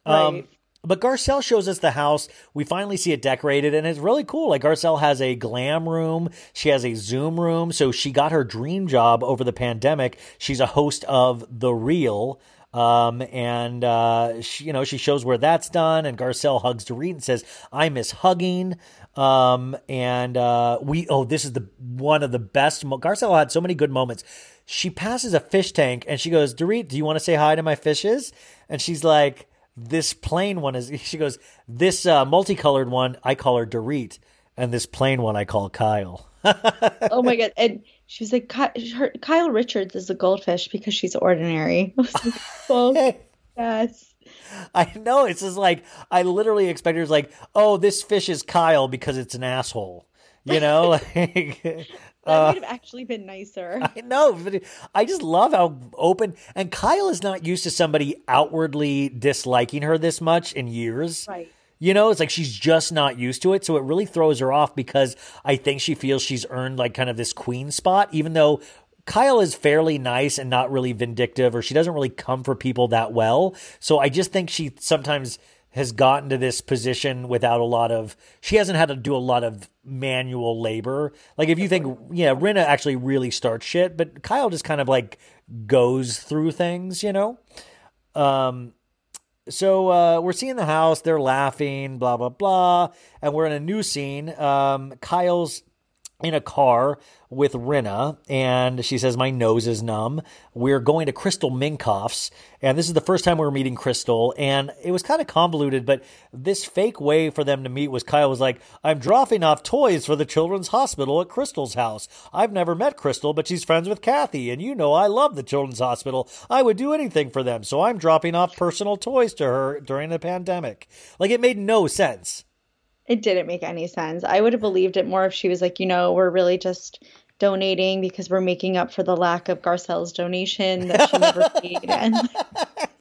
Um, Right. but Garcelle shows us the house. We finally see it decorated, and it's really cool. Like Garcelle has a glam room, she has a Zoom room. So she got her dream job over the pandemic. She's a host of The Real. Um, and, uh, she, you know, she shows where that's done. And Garcelle hugs Dorit and says, I miss hugging. Um, and, uh, we, oh, this is the one of the best. Mo- Garcelle had so many good moments. She passes a fish tank and she goes, Dorit, do you want to say hi to my fishes? And she's like, this plain one is she goes this uh, multicolored one i call her dorit and this plain one i call kyle Oh my god! And she was like, Ky- her, Kyle Richards is a goldfish because she's ordinary. I was like, oh yes. i know it's just like i literally expect her to like oh this fish is kyle because it's an asshole you know like That would uh, have actually been nicer. I know, but I just love how open. And Kyle is not used to somebody outwardly disliking her this much in years. Right. You know, it's like she's just not used to it. So it really throws her off because I think she feels she's earned like kind of this queen spot, even though Kyle is fairly nice and not really vindictive, or she doesn't really come for people that well. So I just think she sometimes has gotten to this position without a lot of she hasn't had to do a lot of manual labor. Like if you think yeah, Rinna actually really starts shit, but Kyle just kind of like goes through things, you know? Um so uh, we're seeing the house, they're laughing, blah blah blah, and we're in a new scene. Um, Kyle's in a car with Rinna, and she says, My nose is numb. We're going to Crystal Minkoff's, and this is the first time we were meeting Crystal, and it was kind of convoluted, but this fake way for them to meet was Kyle was like, I'm dropping off toys for the children's hospital at Crystal's house. I've never met Crystal, but she's friends with Kathy, and you know I love the children's hospital. I would do anything for them, so I'm dropping off personal toys to her during the pandemic. Like, it made no sense. It didn't make any sense. I would have believed it more if she was like, you know, we're really just donating because we're making up for the lack of Garcelle's donation that she never paid. And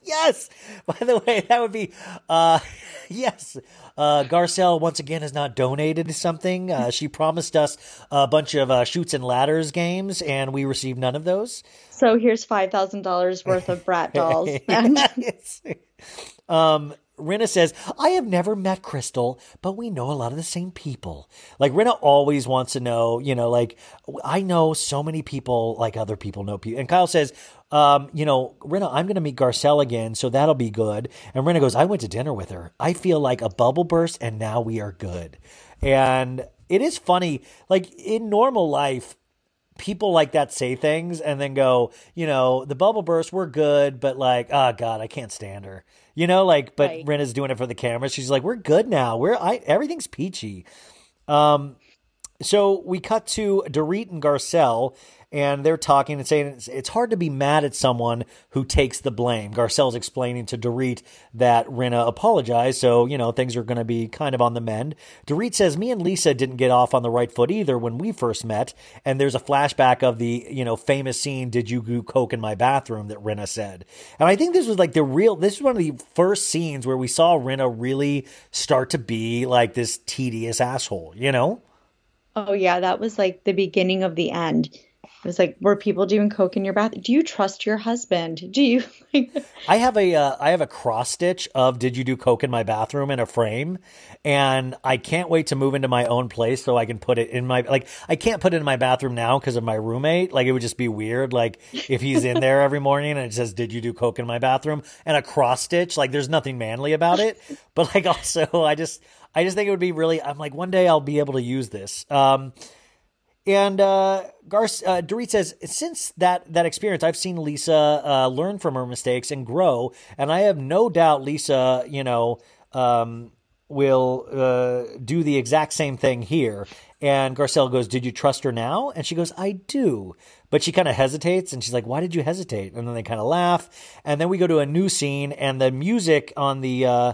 Yes. By the way, that would be uh yes. Uh Garcelle once again has not donated something. Uh she promised us a bunch of uh Chutes and Ladders games and we received none of those. so here's five thousand dollars worth of Bratz dolls. And Yes. um Rinna says, I have never met Crystal, but we know a lot of the same people. Like, Rinna always wants to know, you know, like, I know so many people, like other people know people. And Kyle says, um, you know, Rinna, I'm going to meet Garcelle again, so that'll be good. And Rinna goes, I went to dinner with her. I feel like a bubble burst, and now we are good. And it is funny, like in normal life, people like that say things and then go, you know, the bubble burst, we're good, but like, oh God, I can't stand her. You know, like, but right. Doing it for the camera. She's like, we're good now. We're I everything's peachy. Um, so we cut to Dorit and Garcelle, and they're talking and saying it's, it's, hard to be mad at someone who takes the blame. Garcelle's explaining to Dorit that Rinna apologized, so, you know, things are going to be kind of on the mend. Dorit says, Me and Lisa didn't get off on the right foot either when we first met, and there's a flashback of the, you know, famous scene, Did you do coke in my bathroom, that Rinna said. And I think this was like the real, this is one of the first scenes where we saw Rinna really start to be like this tedious asshole, you know? Oh, yeah, that was like the beginning of the end it was like, were people doing coke in your bath? Do you trust your husband? Do you? I have a uh, I have a cross stitch of "Did you do coke in my bathroom?" in a frame, and I can't wait to move into my own place so I can put it in my like I can't put it in my bathroom now because of my roommate. Like it would just be weird. Like if he's in there every morning and it says, "Did you do coke in my bathroom?" and a cross stitch, like there's nothing manly about it. But like also, I just I just think it would be really. I'm like one day I'll be able to use this. Um, and uh, Garce, uh, Dorit says, since that, that experience, I've seen Lisa uh, learn from her mistakes and grow. And I have no doubt Lisa, you know, um, will uh, do the exact same thing here. And Garcelle goes, Did you trust her now? And she goes, I do. But she kind of hesitates and she's like, Why did you hesitate? And then they kind of laugh. And then we go to a new scene, and the music on the. Uh,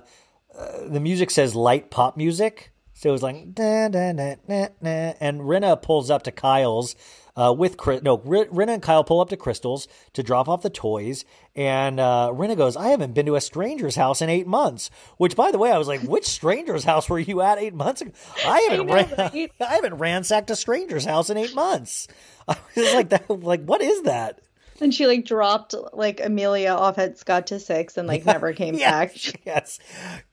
uh, the music says light pop music, so it was like, da, da, da, da, da. and Rinna pulls up to Kyle's uh, with Chris. No, Rinna and Kyle pull up to Crystal's to drop off the toys, and uh, Rinna goes, "I haven't been to a stranger's house in eight months." Which, by the way, I was like, "Which stranger's house were you at eight months ago?" I haven't, I, know, ran- right? I haven't ransacked a stranger's house in eight months. I was like, "That, like, what is that?" And she like dropped like Amelia off at Scott Disick's and like never came yes, back. Yes.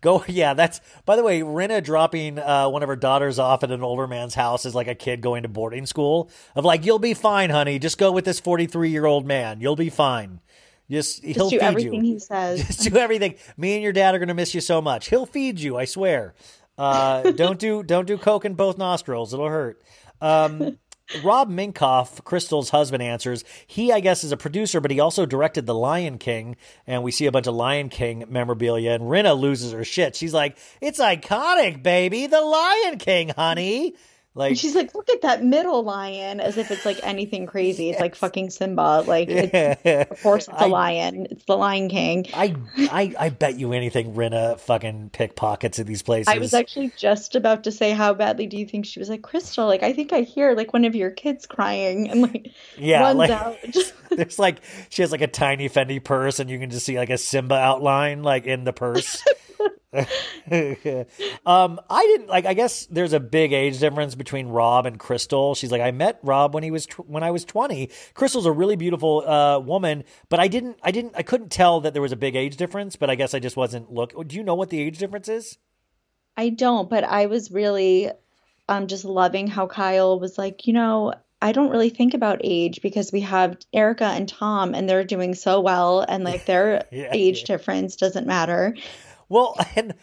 Go yeah, that's by the way, Rinna dropping uh, one of her daughters off at an older man's house is like a kid going to boarding school of like, You'll be fine, honey. Just go with this forty three year old man. You'll be fine. Just, Just he'll do feed everything you. he says. Just do everything. Me and your dad are gonna miss you so much. He'll feed you, I swear. Uh, don't do don't do coke in both nostrils. It'll hurt. Um, Rob Minkoff, Crystal's husband, answers. He, I guess, is a producer, but he also directed The Lion King, and we see a bunch of Lion King memorabilia. And Rinna loses her shit. She's like, "It's iconic, baby, The Lion King, honey." Like and she's like, look at that middle lion, as if it's like anything crazy. It's like fucking Simba. Like, it's of course, it's a I, lion. It's the Lion King. I, I, I bet you anything, Rinna fucking pickpockets at these places. I was actually just about to say, how badly do you think she was like Crystal? Like, I think I hear like one of your kids crying, and like, yeah, runs like, out. there's like she has like a tiny Fendi purse, and you can just see like a Simba outline like in the purse. um, I didn't like. I guess there's a big age difference between Rob and Crystal. She's like, I met Rob when he was tw- when I was 20. Crystal's a really beautiful uh, woman, but I didn't. I didn't. I couldn't tell that there was a big age difference. But I guess I just wasn't look. Do you know what the age difference is? I don't, but I was really um just loving how Kyle was like, you know, I don't really think about age because we have Erika and Tom and they're doing so well and like their yeah, age yeah. difference doesn't matter. Well, and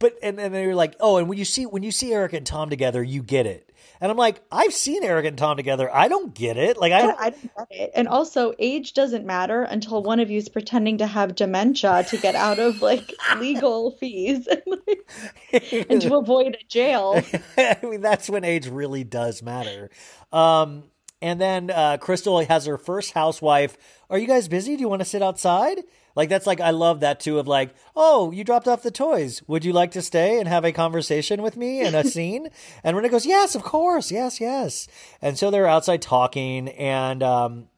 but and then they're like, oh, and when you see when you see Eric and Tom together, you get it. And I'm like, I've seen Eric and Tom together. I don't get it. Like I I don't get it. And also, age doesn't matter until one of you is pretending to have dementia to get out of like legal fees and, like, and to avoid a jail. I mean, that's when age really does matter. Um, and then uh, Crystal has her first housewife. Are you guys busy? Do you want to sit outside? Like that's like I love that too of like, oh, you dropped off the toys. Would you like to stay and have a conversation with me in a scene? And Rinna goes, Yes, of course, yes, yes. And so they're outside talking and um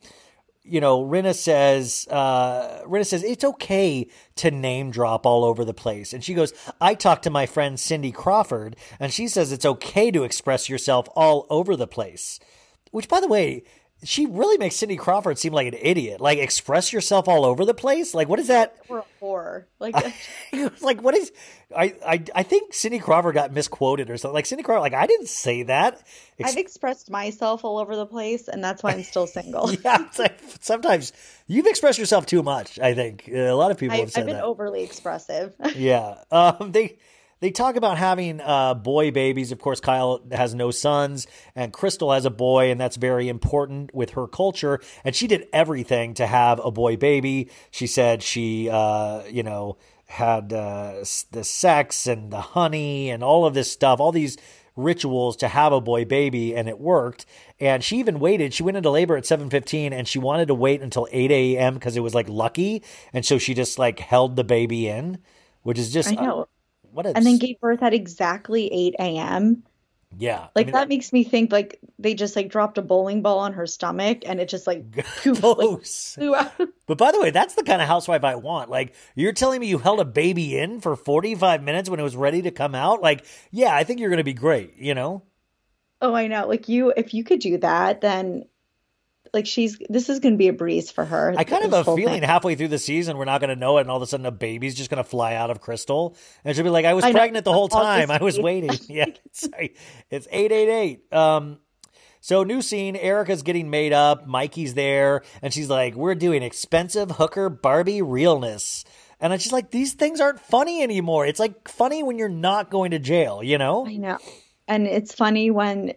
you know, Rinna says, uh, Rinna says, it's okay to name drop all over the place. And she goes, I talked to my friend Cindy Crawford, and she says it's okay to express yourself all over the place. Which, by the way, she really makes Cindy Crawford seem like an idiot. Like express yourself all over the place. Like what is that? Or a whore. Like like what is? I, I I think Cindy Crawford got misquoted or something. Like Cindy Crawford, like I didn't say that. Ex- I've expressed myself all over the place, and that's why I'm still single. yeah, like sometimes you've expressed yourself too much. I think a lot of people I, have said I've been that. overly expressive. yeah. Um, they they talk about having uh, boy babies. Of course, Kyle has no sons, and Crystal has a boy, and that's very important with her culture. And she did everything to have a boy baby. She said she, uh, you know, had uh, the sex and the honey and all of this stuff, all these rituals to have a boy baby and it worked and she even waited she went into labor at 7.15 and she wanted to wait until 8 a.m because it was like lucky and so she just like held the baby in which is just I know. What a and then gave birth at exactly 8 a.m. yeah I Like mean, that makes me think like they just like dropped a bowling ball on her stomach and it just like poof, like, gross. flew out. but by the way that's the kind of housewife i want like you're telling me you held a baby in for 45 minutes when it was ready to come out like yeah i think you're gonna be great you know Oh, I know. Like you, if you could do that, then like she's this is going to be a breeze for her. I kind of have a feeling thing. halfway through the season we're not going to know it, and all of a sudden a baby's just going to fly out of Crystal, and she'll be like, "I was I know. pregnant the whole time. I was waiting." yeah, sorry, it's eight eight eight. Um, so new scene. Erika's getting made up. Mikey's there, and she's like, "We're doing expensive hooker Barbie realness." And it's just like these things aren't funny anymore. It's like funny when you're not going to jail, you know? I know. And it's funny when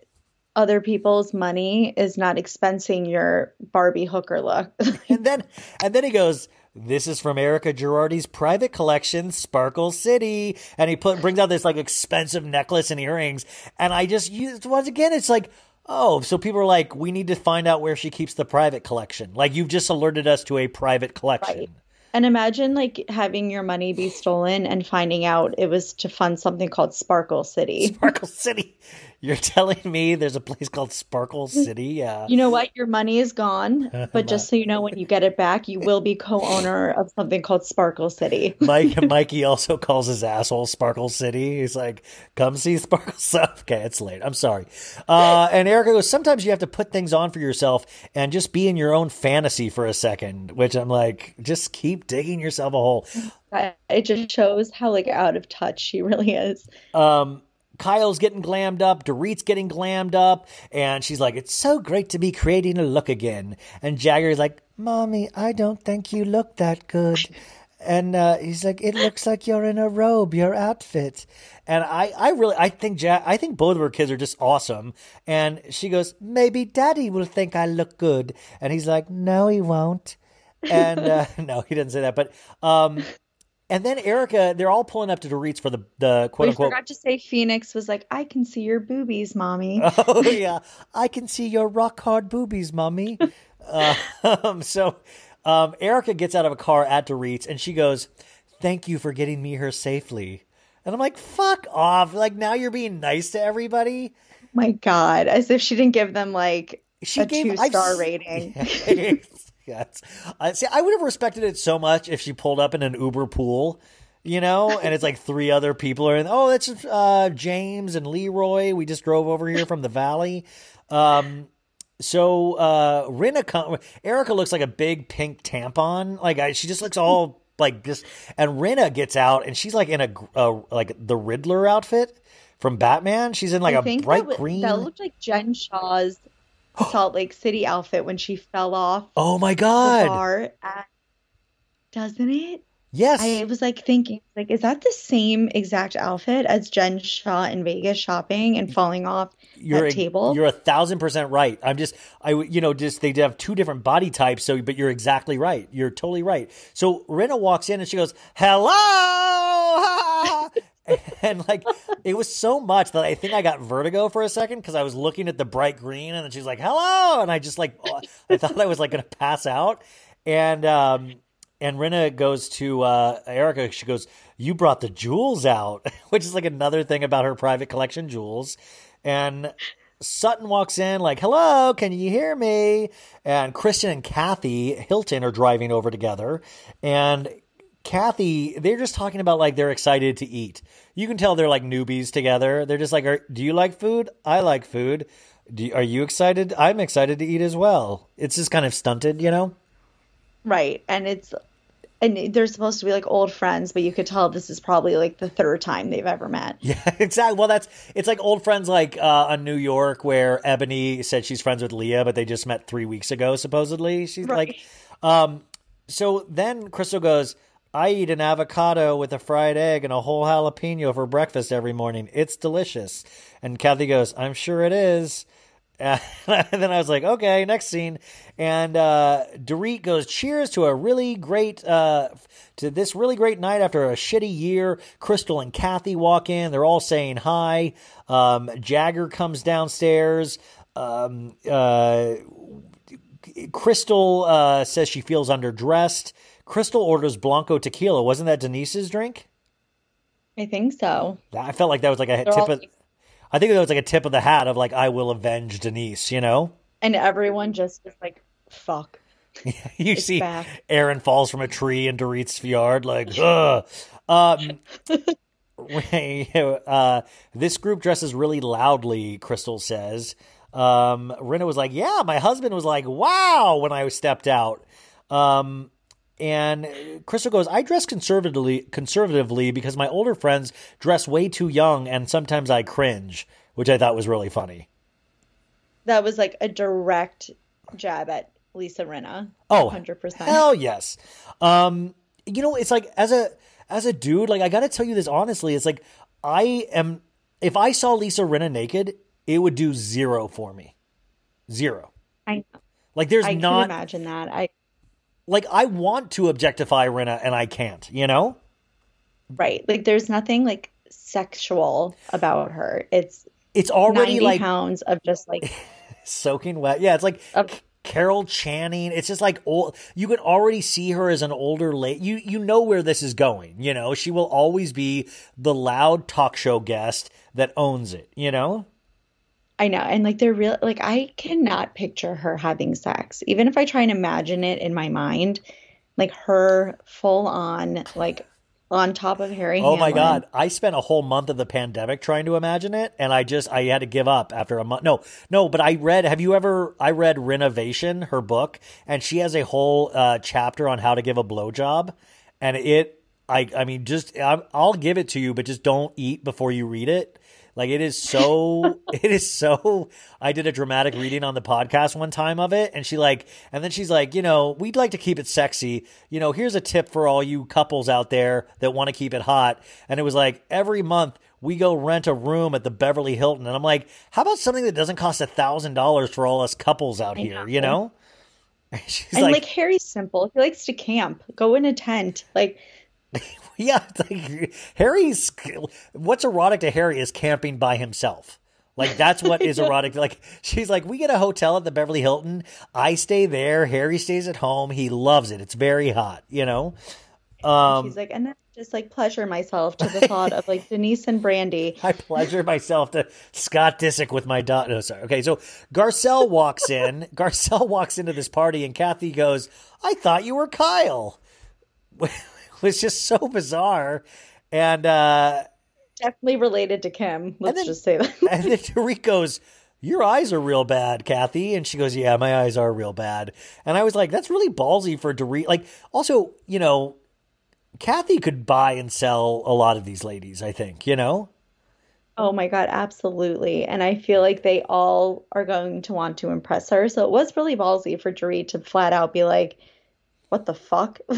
other people's money is not expensing your Barbie hooker look. and then and then he goes this is from Erika Girardi's private collection, Sparkle City, and he put brings out this like expensive necklace and earrings, and I just used once again. It's like, oh, so people are like, we need to find out where she keeps the private collection. Like you've just alerted us to a private collection. Right. And imagine like having your money be stolen and finding out it was to fund something called Sparkle City. Sparkle City. You're telling me there's a place called Sparkle City? Yeah. You know what? Your money is gone, but just so you know, when you get it back, you will be co-owner of something called Sparkle City. Mike Mikey also calls his asshole Sparkle City. He's like, "Come see Sparkle stuff." Okay, it's late. I'm sorry. Uh, and Erika goes, "Sometimes you have to put things on for yourself and just be in your own fantasy for a second. Which I'm like, just keep digging yourself a hole. It just shows how like out of touch she really is. Um, Kyle's getting glammed up, Dorit's getting glammed up, and she's like, It's so great to be creating a look again. And Jagger's like, Mommy, I don't think you look that good. And uh, he's like, It looks like you're in a robe, your outfit. And I, I really, I think, ja- I think both of her kids are just awesome. And she goes, Maybe Daddy will think I look good. And he's like, No, he won't. And uh, no, he didn't say that. But um, and then Erika, they're all pulling up to Dorit's for the the quote We unquote. forgot to say Phoenix was like, I can see your boobies, mommy. Oh yeah, I can see your rock hard boobies, mommy. uh, um, so um, Erika gets out of a car at Dorit's and she goes, "Thank you for getting me here safely." And I'm like, "Fuck off!" Like now you're being nice to everybody. My God, as if she didn't give them like She a gave two I've star s- rating. Yes. I see. I would have respected it so much if she pulled up in an Uber pool, you know, and it's like three other people are in. Oh, that's uh, James and Leroy. We just drove over here from the valley. Um, so uh, com- Erika looks like a big pink tampon. Like I, she just looks all like this. And Rinna gets out, and she's like in a uh, like the Riddler outfit from Batman. She's in like I a bright that, wa- green. that looked like Jen Shah's Salt Lake City outfit when she fell off oh my the god! bar. At, doesn't it? Yes. I was like thinking, like, is that the same exact outfit as Jen Shah in Vegas shopping and falling off you're that a, table? You're a thousand percent right. I'm just, I, you know, just they have two different body types. So, but you're exactly right. You're totally right. So Rinna walks in and she goes, "Hello," and like it was so much that I think I got vertigo for a second because I was looking at the bright green and then she's like, "Hello," and I just like, I thought I was like gonna pass out, and um. And Rinna goes to uh, Erika. She goes, "You brought the jewels out," which is like another thing about her private collection jewels. And Sutton walks in like, "Hello, can you hear me?" And Christian and Kathy Hilton are driving over together, and Kathy, they're just talking about like they're excited to eat. You can tell they're like newbies together. They're just like, "Are- "Do you like food? I like food." You, are you excited? I'm excited to eat as well. It's just kind of stunted, you know. Right. And it's and they're supposed to be like old friends, but you could tell this is probably like the third time they've ever met. Yeah, exactly. Well, that's it's like old friends like uh, on New York where Eboni said she's friends with Leah, but they just met three weeks ago. Supposedly, she's Right. like, um. So then Crystal goes, "I eat an avocado with a fried egg and a whole jalapeno for breakfast every morning. It's delicious." And Kathy goes, "I'm sure it is." and then I was like, okay, next scene. And uh, Dorit goes, cheers to a really great, uh, to this really great night after a shitty year. Crystal and Kathy walk in. They're all saying hi. Um, Jagger comes downstairs. Um, uh, Crystal uh, says she feels underdressed. Crystal orders Blanco tequila. Wasn't that Denise's drink? I think so. I felt like that was like a They're tip all of. I think that was like a tip of the hat of like I will avenge Denise. You know. And everyone just is like, fuck. you It's see back. Aaron falls from a tree in Dorit's yard, like, ugh. Um, uh, this group dresses really loudly, Crystal says. Um, Rinna was like, yeah, my husband was like, wow, when I stepped out. Um, and Crystal goes, I dress conservatively, conservatively because my older friends dress way too young and sometimes I cringe, which I thought was really funny. That was like a direct jab at Lisa Rinna. Oh, 100%. Hell yes. Um, you know, it's like as a as a dude, like I got to tell you this honestly, it's like I am if I saw Lisa Rinna naked, it would do zero for me. Zero. I know. Like there's I not imagine that. I like I want to objectify Rinna and I can't, you know? right. Like there's nothing like sexual about her. It's It's already 90 like pounds of just like soaking wet. Yeah, it's like Of- Carol Channing. It's just like old. You can already see her as an older late. You you know where this is going. You know she will always be the loud talk show guest that owns it. You know. I know. And like they're real like I cannot picture her having sex. Even if I try and imagine it in my mind, like her full on like on top of Harry Oh my god! I spent a whole month of the pandemic trying to imagine it, and I just I had to give up after a month. No, no, but I read. Have you ever? I read Rinnovation, her book, and she has a whole uh, chapter on how to give a blowjob, and it. I I mean, just i I'll give it to you, but just don't eat before you read it. Like it is so, it is so. I did a dramatic reading on the podcast one time of it, and she like, and then she's like, you know, we'd like to keep it sexy. You know, here's a tip for all you couples out there that want to keep it hot. And it was like every month we go rent a room at the Beverly Hilton, and I'm like, how about something that doesn't cost a thousand dollars for all us couples out here? You know? She's And like, Harry's simple. He likes to camp, go in a tent. Like Yeah, it's like Harry's what's erotic to Harry is camping by himself. Like that's what is erotic. Like she's like, we get a hotel at the Beverly Hilton. I stay there. Harry stays at home. He loves it. It's very hot. You know. Um, she's like, and then I just like pleasure myself to the thought of like Denise and Brandi. I pleasure myself to Scott Disick with my daughter. No, sorry. Okay, so Garcelle walks in. Garcelle walks into this party, and Kathy goes, "I thought you were Kyle." It was just so bizarre, and. uh Definitely related to Kim. Let's then- just say that. And then Tariq goes, Your eyes are real bad, Kathy. And she goes, Yeah, my eyes are real bad. And I was like, That's really ballsy for Dorit. Like, also, you know, Kathy could buy and sell a lot of these ladies, I think, you know? Oh my God, absolutely. And I feel like they all are going to want to impress her. So it was really ballsy for Dorit to flat out be like, what the fuck?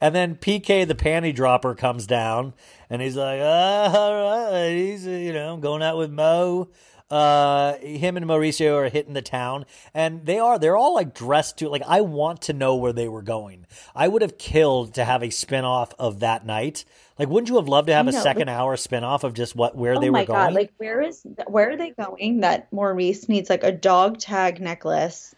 And then PK, the panty dropper, comes down and he's like, oh, all right, he's, uh, you know, going out with Mo. Uh, him and Mauricio are hitting the town and they are, they're all like dressed to, like, I want to know where they were going. I would have killed to have a spinoff of that night. Like, wouldn't you have loved to have a know, second hour spinoff of just what, where oh they were God. going? Like, where is, where are they going that Maurice needs like a dog tag necklace,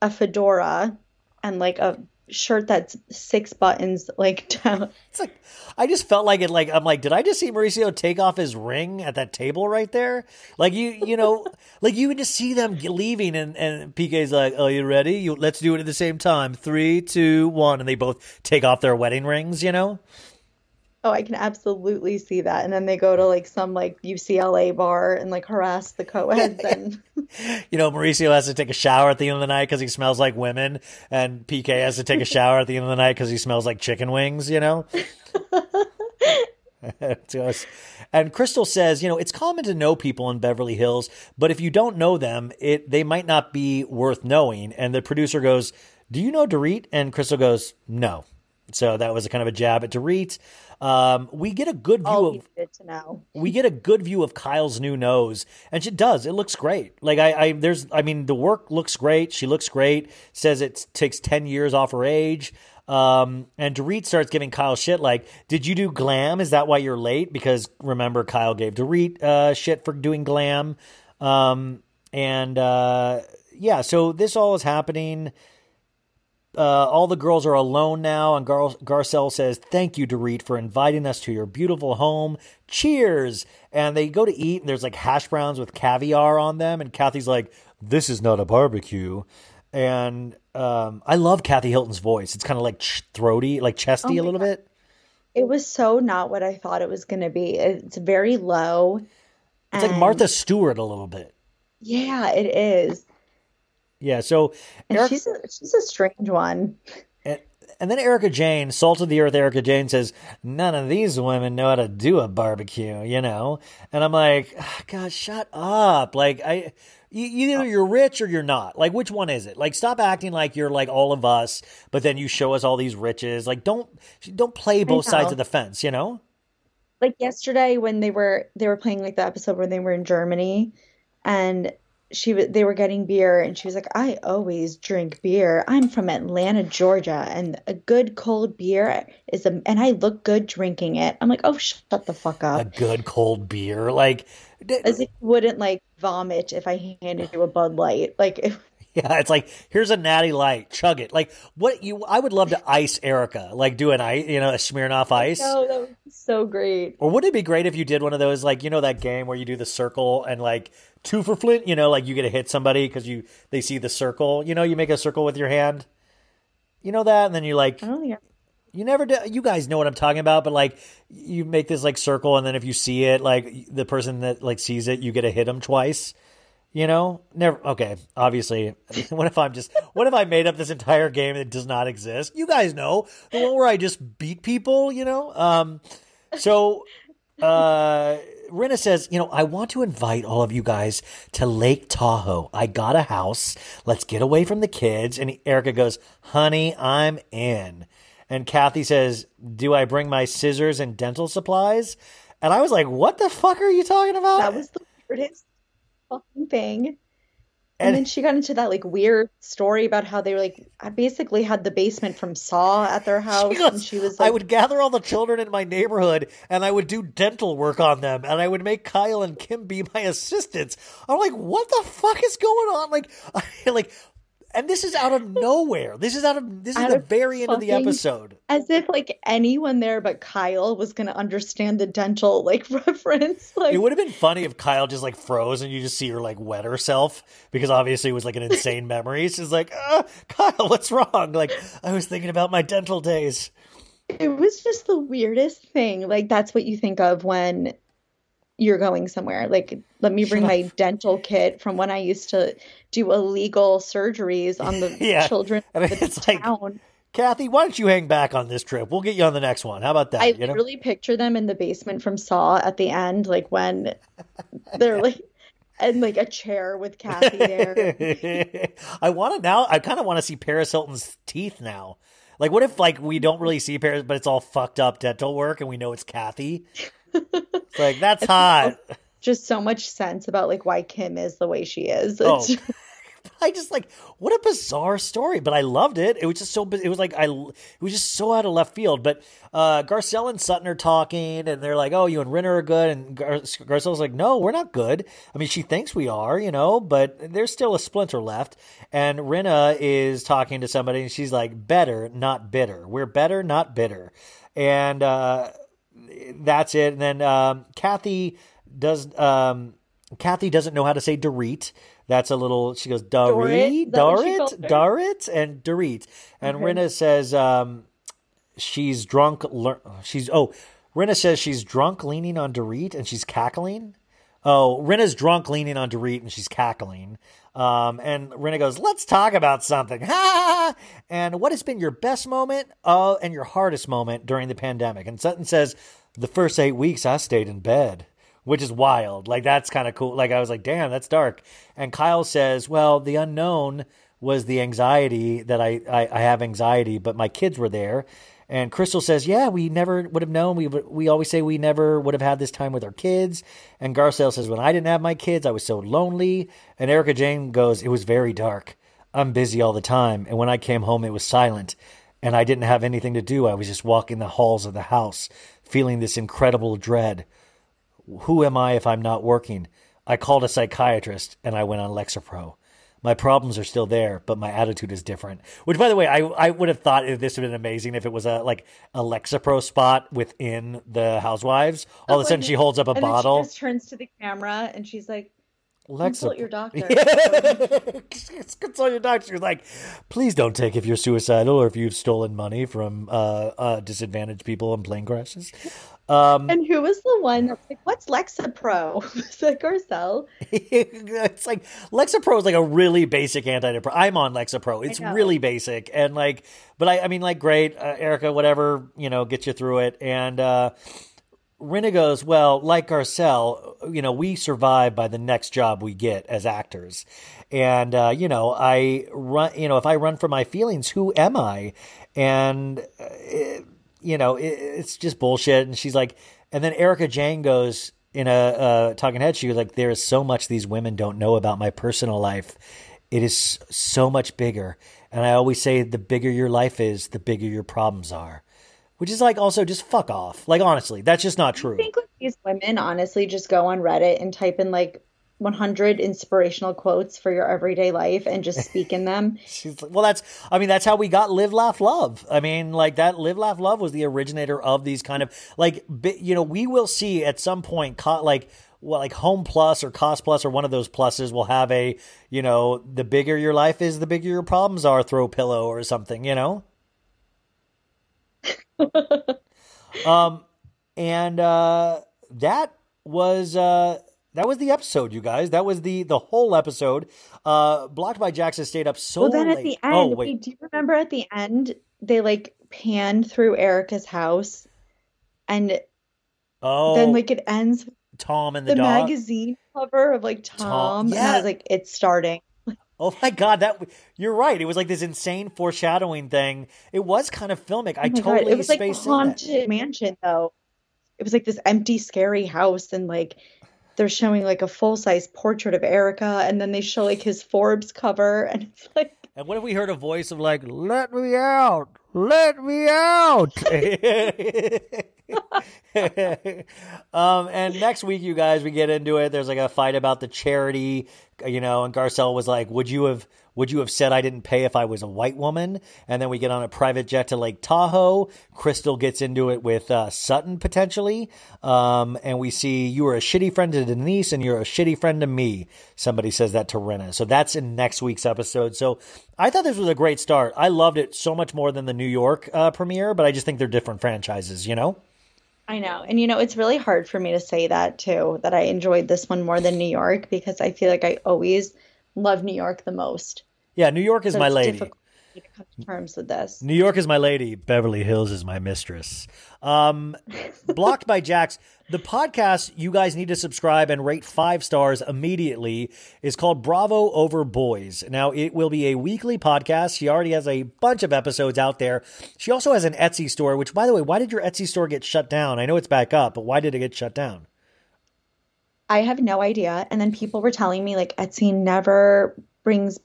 a fedora, and like a shirt that's six buttons like down? It's like I just felt like it. Like I'm like, did I just see Mauricio take off his ring at that table right there? Like you, you know, like you would just see them leaving, and and PK's like, "Are you ready? You let's do it at the same time. Three, two, one, and they both take off their wedding rings. You know, Oh, I can absolutely see that. And then they go to like some like UCLA bar and like harass the co-eds and you know, Mauricio has to take a shower at the end of the night because he smells like women, and PK has to take a shower at the end of the night because he smells like chicken wings. You know. to us. And Crystal says, you know, it's common to know people in Beverly Hills, but if you don't know them, it they might not be worth knowing. And the producer goes, "Do you know Dorit?" And Crystal goes, "No." So that was a kind of a jab at Dorit. Um, we get a good view all of we needed to know. we get a good view of Kyle's new nose, and she does. It looks great. Like I, I there's, I mean, the work looks great. She looks great. Says it takes ten years off her age. Um, and Dorit starts giving Kyle shit like, "Did you do glam? Is that why you're late?" Because remember, Kyle gave Dorit uh, shit for doing glam. Um, and uh, yeah, so this all is happening. Uh, all the girls are alone now, and Gar- Garcelle says, Thank you, Dorit, for inviting us to your beautiful home. Cheers! And they go to eat, and there's like hash browns with caviar on them, and Kathy's like, This is not a barbecue. And um, I love Kathy Hilton's voice. It's kind of like ch- throaty, like chesty a Oh my little God. bit. It was so not what I thought it was going to be. It's very low. It's like Martha Stewart a little bit. Yeah, it is. Yeah, so Eric- she's a, she's a strange one. And, and then Erika Jayne, salt of the earth Erika Jayne says, none of these women know how to do a barbecue, you know? And I'm like, "Ah, God, shut up. Like, I, you, either you're rich or you're not. Like, which one is it? Like, stop acting like you're like all of us, but then you show us all these riches. Like, don't, don't play both sides of the fence, you know? Like yesterday when they were they were playing like the episode where they were in Germany and she they were getting beer and she was like, "I always drink beer. I'm from Atlanta, Georgia, and a good cold beer is a and I look good drinking it." I'm like, "Oh, shut the fuck up. A good cold beer. Like, As if you wouldn't like vomit if I handed you a Bud Light. Like if Yeah, it's like here's a natty light, chug it. Like what you I would love to ice Erika, like do an ice, you know, a Smirnoff oh, ice. No, that was so great. Or would it be great if you did one of those, like you know that game where you do the circle and like two for Flint, you know, like you get to hit somebody because you they see the circle, you know, you make a circle with your hand, you know that, and then you like I don't think I you never do. You guys know what I'm talking about, but like you make this like circle, and then if you see it, like the person that like sees it, you get to hit them twice. You know, never. Okay, obviously. What if I'm just? What if I made up this entire game that does not exist? You guys know the one where I just beat people. You know. Um. So, uh, Rinna says, you know, I want to invite all of you guys to Lake Tahoe. I got a house. Let's get away from the kids. And Erika goes, honey, I'm in. And Kathy says, do I bring my scissors and dental supplies? And I was like, what the fuck are you talking about? that was the weirdest fucking thing. And, And- then she got into that like weird story about how they were like I basically had the basement from Saw at their house, She goes, and she was I would gather all the children in my neighborhood and I would do dental work on them and I would make Kyle and Kim be my assistants. I'm like, what the fuck is going on? Like, I, like, and this is out of nowhere. This is out of this is Out the very end of the episode. as if like anyone there but Kyle was gonna understand the dental like reference. Like, It would have been funny if Kyle just like froze and you just see her like wet herself because obviously it was like an insane memory. She's like, uh, Kyle, what's wrong? Like, I was thinking about my dental days. it was just the weirdest thing. Like that's what you think of when you're going somewhere. Like, let me bring my dental kit from when I used to do illegal surgeries on the Yeah. children I mean, of the it's like- town. Kathy, why don't you hang back on this trip? We'll get you on the next one. How about that? I you know? literally picture them in the basement from Saw at the end, like when they're like, and like a chair with Kathy there. I want to now. I kind of want to see Paris Hilton's teeth now. Like, what if like we don't really see Paris, but it's all fucked up dental work, and we know it's Kathy? It's like that's hot. Just so much sense about like why Kim is the way she is. Oh, I just like what a bizarre story, but I loved it. It was just so. It was like I. It was just so out of left field. But uh Garcelle and Sutton are talking, and they're like, "Oh, you and Rinna are good," and Gar- Garcelle's like, "No, we're not good. I mean, she thinks we are, you know, but there's still a splinter left." And Rinna is talking to somebody, and she's like, "Better, not bitter. We're better, not bitter." And uh that's it. And then um, Kathy does. Um, Kathy doesn't know how to say Dorit. That's a little. She goes Dorit, Dorit? Is that what she Dorit, called her? Dorit, and Dorit. And Okay. Rinna says um, she's drunk. Lear- she's oh. Rinna says she's drunk, leaning on Dorit, and she's cackling. Oh, Rinna's drunk, leaning on Dorit, and she's cackling. Um, and Rinna goes, "Let's talk about something." and what has been your best moment, uh, and your hardest moment during the pandemic? And Sutton says, "The first eight weeks, I stayed in bed." Which is wild. Like that's kind of cool. Like I was like, damn, that's dark. And Kyle says, well, the unknown was the anxiety that I, I, I have anxiety, but my kids were there. And Crystal says, "Yeah, we never would have known. We we always say we never would have had this time with our kids." And Garcelle says, "When I didn't have my kids, I was so lonely." And Erika Jayne goes, "It was very dark. I'm busy all the time, and when I came home, it was silent, and I didn't have anything to do. I was just walking the halls of the house, feeling this incredible dread. Who am I if I'm not working?" I called a psychiatrist and I went on Lexapro my problems are still there, but my attitude is different. Which, by the way, I I would have thought this would have been amazing if it was a like a Lexapro spot within the Housewives. All oh, of a sudden, she holds up a and bottle. she just turns to the camera and she's like, Consult your doctor. Consult your doctor. She's like, please don't take if you're suicidal or if you've stolen money from uh, uh, disadvantaged people in plane crashes. Um, and who was the one that's like, what's Lexapro? Is that Garcelle? it's like Lexapro is like a really basic antidepressant. I'm on Lexapro. It's really basic and like, but I, I mean, like, great, uh, Erika, whatever, you know, gets you through it. And uh, goes, well, like Garcelle, you know, we survive by the next job we get as actors. And, uh, you know, I run, you know, if I run for my feelings, who am I? And, it, uh, you know, it, it's just bullshit. And she's like, and then Erika Jayne goes in a uh, talking head. She was like, there is so much these women don't know about my personal life. It is so much bigger. And I always say, the bigger your life is, the bigger your problems are. Which is like also just fuck off. Like honestly, that's just not true. I think like, these women honestly just go on Reddit and type in like 100 inspirational quotes for your everyday life and just speak in them. She's like, well, that's, I mean, that's how we got Live, Laugh, Love. I mean, like that Live, Laugh, Love was the originator of these kind of, like, you know, we will see at some point, like, well, like Home Plus or Cost Plus or one of those pluses will have a, you know, the bigger your life is, the bigger your problems are, throw pillow or something, you know? um, and, uh, that was, uh, that was the episode, you guys. That was the the whole episode. Uh, Blocked by Jackson stayed up so. Well, then late. at the end, oh, wait. do you remember at the end they like panned through Erika's house, and oh, then like it ends. Tom and the, the dog. magazine cover of like Tom, Tom yeah. and I was like, it's starting. Oh my god, that you're right. It was like this insane foreshadowing thing. It was kind of filmic. Oh I totally god. it was like haunted mansion though. It was like this empty, scary house, and like they're showing like a full size portrait of Erika, and then they show like his Forbes cover, and it's like. And what if we heard a voice of like, "Let me out, let me out"? um, and next week, you guys, we get into it. There's like a fight about the charity, you know, and Garcelle was like, "Would you have?" Would you have said I didn't pay if I was a white woman? And then we get on a private jet to Lake Tahoe. Crystal gets into it with uh, Sutton potentially. Um, and we see you were a shitty friend to Denise and you're a shitty friend to me. Somebody says that to Rinna. So that's in next week's episode. So I thought this was a great start. I loved it so much more than the New York uh, premiere, but I just think they're different franchises, you know? I know. And you know, it's really hard for me to say that too, that I enjoyed this one more than New York because I feel like I always love New York the most. Yeah, New York is so my lady. To come to terms with this. New York is my lady. Beverly Hills is my mistress. Um, blocked by Jax. The podcast you guys need to subscribe and rate five stars immediately is called Bravo Over Boys. Now it will be a weekly podcast. She already has a bunch of episodes out there. She also has an Etsy store. Which, by the way, why did your Etsy store get shut down? I know it's back up, but why did it get shut down? I have no idea. And then people were telling me like Etsy never brings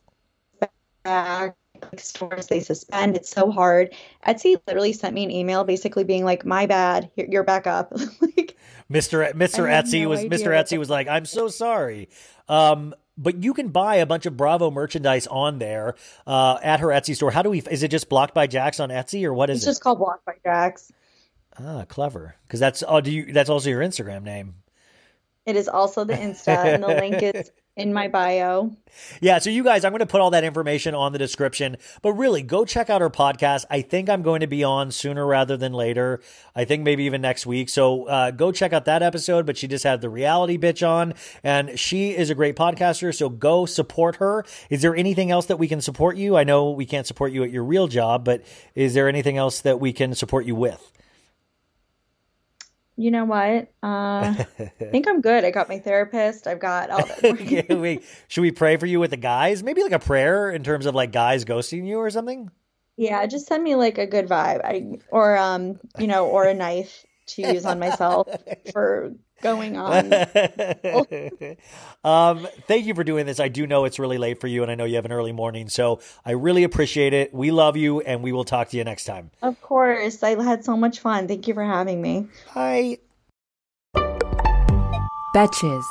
back stores they suspend it's so hard etsy literally sent me an email basically being like my bad you're back up like mr mr etsy no was mr etsy was like i'm so sorry um but you can buy a bunch of Bravo merchandise on there uh, at her Etsy store. How do we? Is it just blocked by Jax on Etsy, or what is it's it? It's just called blocked by Jax. Ah, clever. Because that's oh, do you? That's also your Instagram name. It is also the Insta, and the link is in my bio. Yeah, so you guys, I'm going to put all that information on the description, but really go check out her podcast. I think I'm going to be on sooner rather than later. I think maybe even next week. So uh, go check out that episode. But she just had the reality bitch on, and she is a great podcaster. So go support her. Is there anything else that we can support you? I know we can't support you at your real job, but is there anything else that we can support you with? You know what? Uh, I think I'm good. I got my therapist. I've got all that. yeah, we, should we pray for you with the guys? Maybe like a prayer in terms of like guys ghosting you or something? Yeah, just send me like a good vibe. I or um, you know, or a knife to use on myself for going on. um, thank you for doing this. I do know it's really late for you, and I know you have an early morning, so I really appreciate it. We love you, and we will talk to you next time. Of course, I had so much fun. Thank you for having me. Bye. Betches.